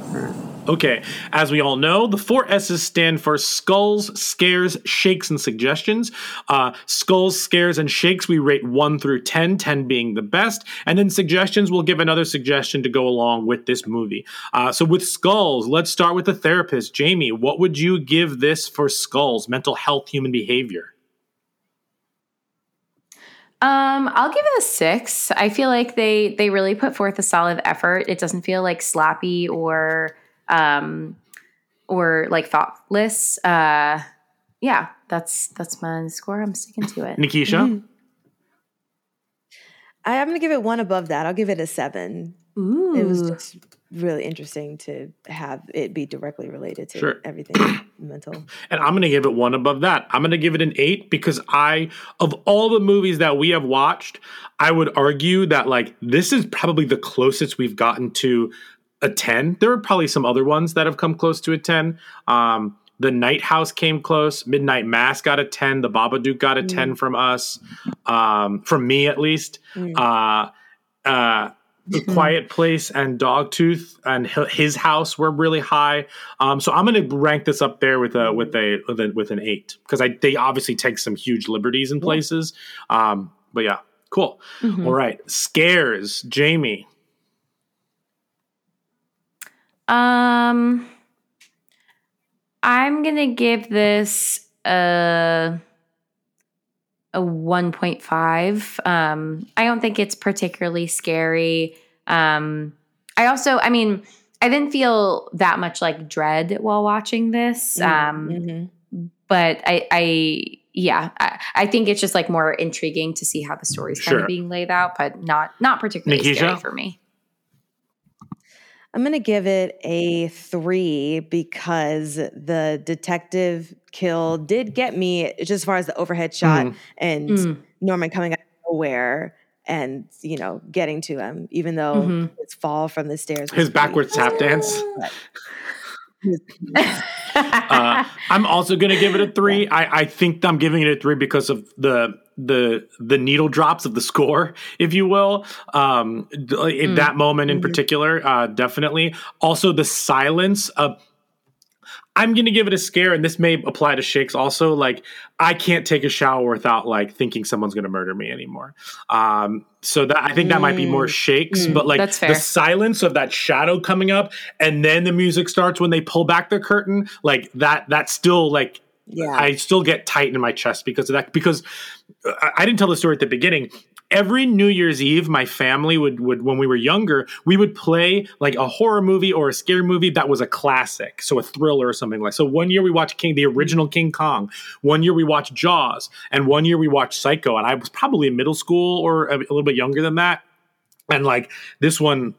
Okay, as we all know, the four S's stand for skulls, scares, shakes, and suggestions. Uh, skulls, scares, and shakes we rate 1 through 10, 10 being the best. And then suggestions, we'll give another suggestion to go along with this movie. Uh, so with skulls, let's start with the therapist. Jamie, what would you give this for skulls, mental health, human behavior? Um, I'll give it a six. I feel like they they really put forth a solid effort. It doesn't feel like sloppy or um or like thoughtless. Uh yeah, that's that's my score. I'm sticking to it. Nikisha? I, I'm gonna give it one above that. I'll give it a seven. Ooh. It was just really interesting to have it be directly related to Sure. everything [coughs] mental. And I'm going to give it one above that. I'm going to give it an eight because I, of all the movies that we have watched, I would argue that like this is probably the closest we've gotten to a 10. There are probably some other ones that have come close to a 10. Um, the Night House came close. Midnight Mass got a 10. The Babadook got a 10 from us, um, from me at least. Uh, uh, the Quiet Place and Dogtooth and His House were really high. Um, so I'm going to rank this up there with a with a with, a, with an eight because I they obviously take some huge liberties in places. Um, but yeah, cool. All right, scares, Jamie. Um, I'm gonna give this a a 1.5. Um, I don't think it's particularly scary. Um, I also, I mean, I didn't feel that much like dread while watching this. Um, Mhm. but I, I yeah, I, I think it's just like more intriguing to see how the story's kind of being laid out, but not not particularly Nikisha? scary for me. I'm gonna give it a three because the detective kill did get me just as far as the overhead shot Mhm. and Mm. Norman coming out of nowhere and you know getting to him, even though Mhm. his fall from the stairs. His backwards tap dance. Uh, I'm also going to give it a three. I, I think I'm giving it a three because of the the the needle drops of the score, [laughs] if you will. Um, in that moment in particular, uh, definitely. Also, the silence of. I'm gonna give it a scare, and this may apply to shakes also. Like, I can't take a shower without like thinking someone's gonna murder me anymore. Um, so that I think that might be more mm. shakes, mm, but like that's the silence of that shadow coming up, and then the music starts when they pull back the curtain. Like that, that still like Yeah. I still get tight in my chest because of that. Because uh, I, I didn't tell the story at the beginning. Every New Year's Eve, my family would would when we were younger, we would play like a horror movie or a scary movie that was a classic, so a thriller or something like. So one year we watched King, the original King Kong. One year we watched Jaws, and one year we watched Psycho. And I was probably in middle school or a, a little bit younger than that. And like this one,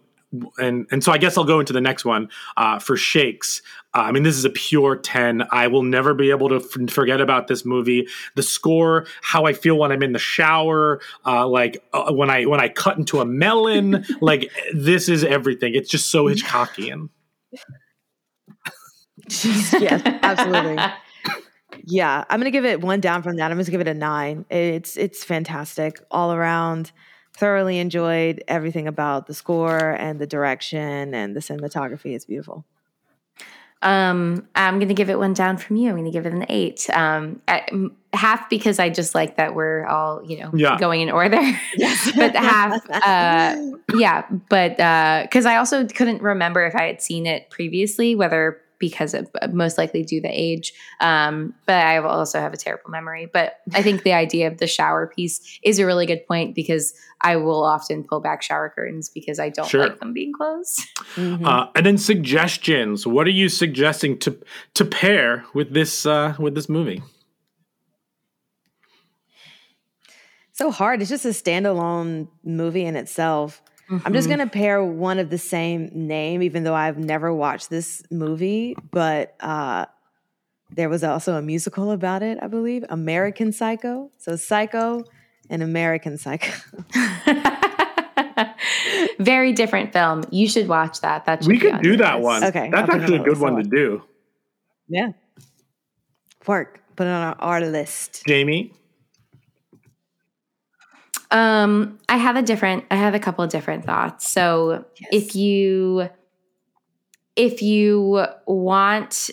and and so I guess I'll go into the next one uh, for Shakes. Uh, I mean, this is a pure ten. I will never be able to f- forget about this movie. The score, how I feel when I'm in the shower, uh, like uh, when I when I cut into a melon. [laughs] like this is everything. It's just so Hitchcockian. yes, absolutely. [laughs] Yeah, I'm gonna give it one down from that. I'm gonna give it a nine. It's it's fantastic all around. Thoroughly enjoyed everything about the score and the direction and the cinematography. It's beautiful. Um, I'm going to give it one down from you. I'm going to give it an eight. Um, I, m- half because I just like that we're all, you know, Yeah. going in order. [laughs] but half, [laughs] uh, yeah. But because I also couldn't remember if I had seen it previously, whether because of uh, most likely due to age. Um, but I also have a terrible memory. But I think the idea of the shower piece is a really good point because I will often pull back shower curtains because I don't Sure. like them being closed. Mhm. Uh, and then suggestions. What are you suggesting to to pair with this uh, with this movie? so hard. It's just a standalone movie in itself. I'm just Mhm. gonna pair one of the same name, even though I've never watched this movie, but uh there was also a musical about it, I believe. American Psycho. So Psycho and American Psycho. [laughs] Very different film. You should watch that. That should We could on do that list. one. Okay, I'll That's actually a good one to do. yeah. Work. Put it on our, our list. Jamie, Um, I have a different. I have a couple of different thoughts. So Yes. if you if you want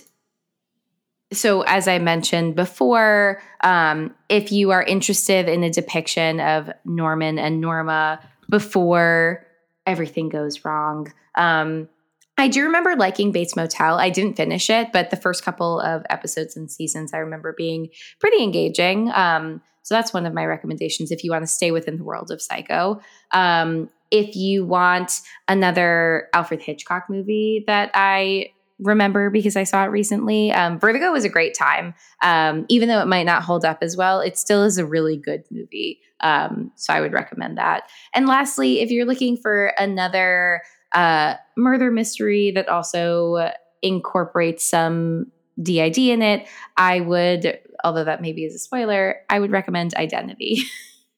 so as i mentioned before um, if you are interested in a depiction of norman and norma before everything goes wrong um, i do remember liking bates motel i didn't finish it but the first couple of episodes and seasons i remember being pretty engaging um, so that's one of my recommendations if you want to stay within the world of psycho um, if you want another alfred hitchcock movie that i remember because I saw it recently. Um, Vertigo was a great time. Um, even though it might not hold up as well, it still is a really good movie. Um, so I would recommend that. And lastly, if you're looking for another uh, murder mystery that also incorporates some DID in it, I would, although that maybe is a spoiler, I would recommend Identity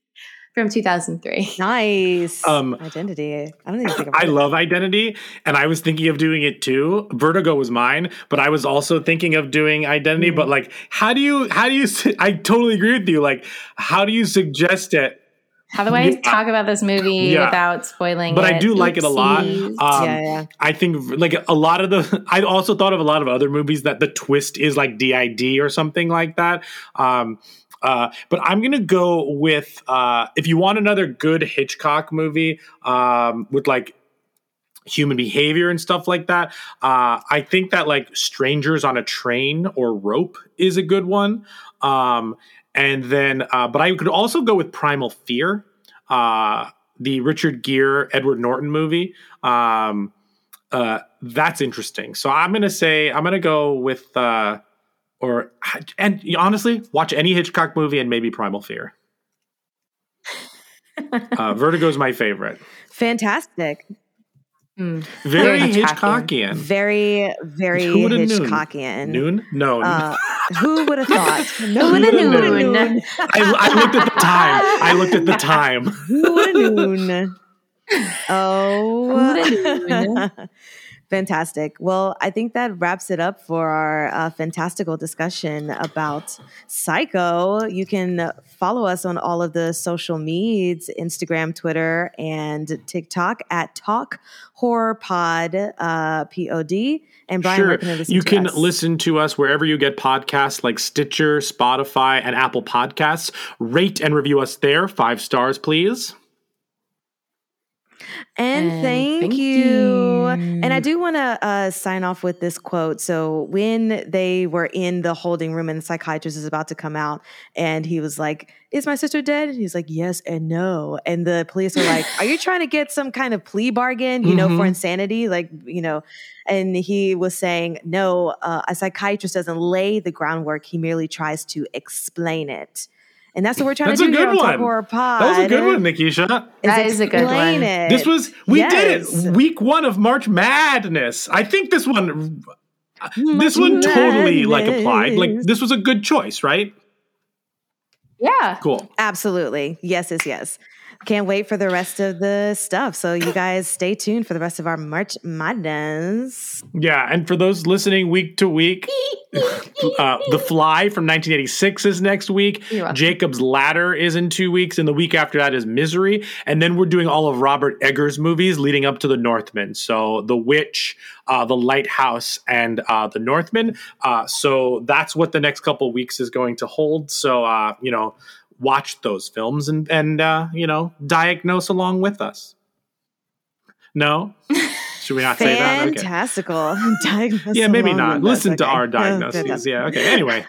[laughs] from 2003. Nice. Um, Identity. I don't even think I've I heard love Identity, and I was thinking of doing it too. Vertigo was mine, but I was also thinking of doing Identity. Mm-hmm. But like, how do you? How do you? I totally agree with you. Like, how do you suggest it? How do I Yeah. talk about this movie Yeah. without spoiling But it? I do like it a lot. Um, yeah, yeah. I think like a lot of the. [laughs] I also thought of a lot of other movies that the twist is like DID or something like that. Um, uh, but I'm gonna go with uh, if you want another good Hitchcock movie um, with like human behavior and stuff like that. Uh, I think that like Strangers on a Train or Rope is a good one. Um, and then, uh, but I could also go with Primal Fear, uh, the Richard Gere, Edward Norton movie. Um, uh, that's interesting. So I'm gonna say I'm gonna go with, uh, or and honestly, watch any Hitchcock movie and maybe Primal Fear. [laughs] uh, Vertigo's my favorite. Fantastic. Mm. Very Very Hitchcockian. Hitchcockian. Very, very Who? Hitchcockian. Noon? No. Uh, who would have [laughs] thought? Who would have known? I, I looked at the time. I looked at the [laughs] time. Who would have known? [laughs] Oh, Who'da fantastic. Well, I think that wraps it up for our uh, fantastical discussion about Psycho. You can follow us on all of the social medias Instagram, Twitter, and TikTok at Talk Horror Pod, uh, P O D. And Brian, sure. can You can us? listen to us wherever you get podcasts like Stitcher, Spotify, and Apple Podcasts. Rate and review us there. Five stars, please. And, And thank, thank you. And I do want to uh, sign off with this quote. So, when they were in the holding room and the psychiatrist is about to come out, and he was like, Is my sister dead? And he's like, Yes and no. And the police are like, Are you [laughs] trying to get some kind of plea bargain, you know, for Mhm. insanity? Like, you know, and he was saying, No, uh, a psychiatrist doesn't lay the groundwork, he merely tries to explain it. And that's what we're trying That's to a do here good on Talk one. Horror Pod. That was a good one, Nikisha. That is a good one. It. This was we Yes. did it week one of March Madness. I think this one this March one totally like applied. Like this was a good choice, right? Yeah. Cool. Absolutely. Yes, yes, yes. Can't wait for the rest of the stuff. So you guys stay tuned for the rest of our March Madness. Yeah, and for those listening week to week, [laughs] uh, The Fly from 1986 is next week. Jacob's Ladder is in two weeks, and the week after that is Misery. And then we're doing all of Robert Eggers' movies leading up to The Northman. So The Witch, uh, The Lighthouse, and uh, The Northman. Uh, so that's what the next couple weeks is going to hold. So, uh, you know, watch those films and, and uh, you know, diagnose along with us. No? [laughs] Should we not say that? Okay. Fantastical. [laughs] Diagnosis Yeah, maybe not. with us. Listen to Okay. our [laughs] diagnoses. goodness. yeah. Okay. Anyway,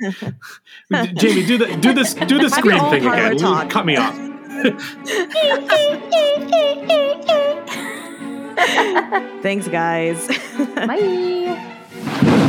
Jamie, do the do this do the Have screen thing again. talk. Cut me off. Thanks, guys. Bye.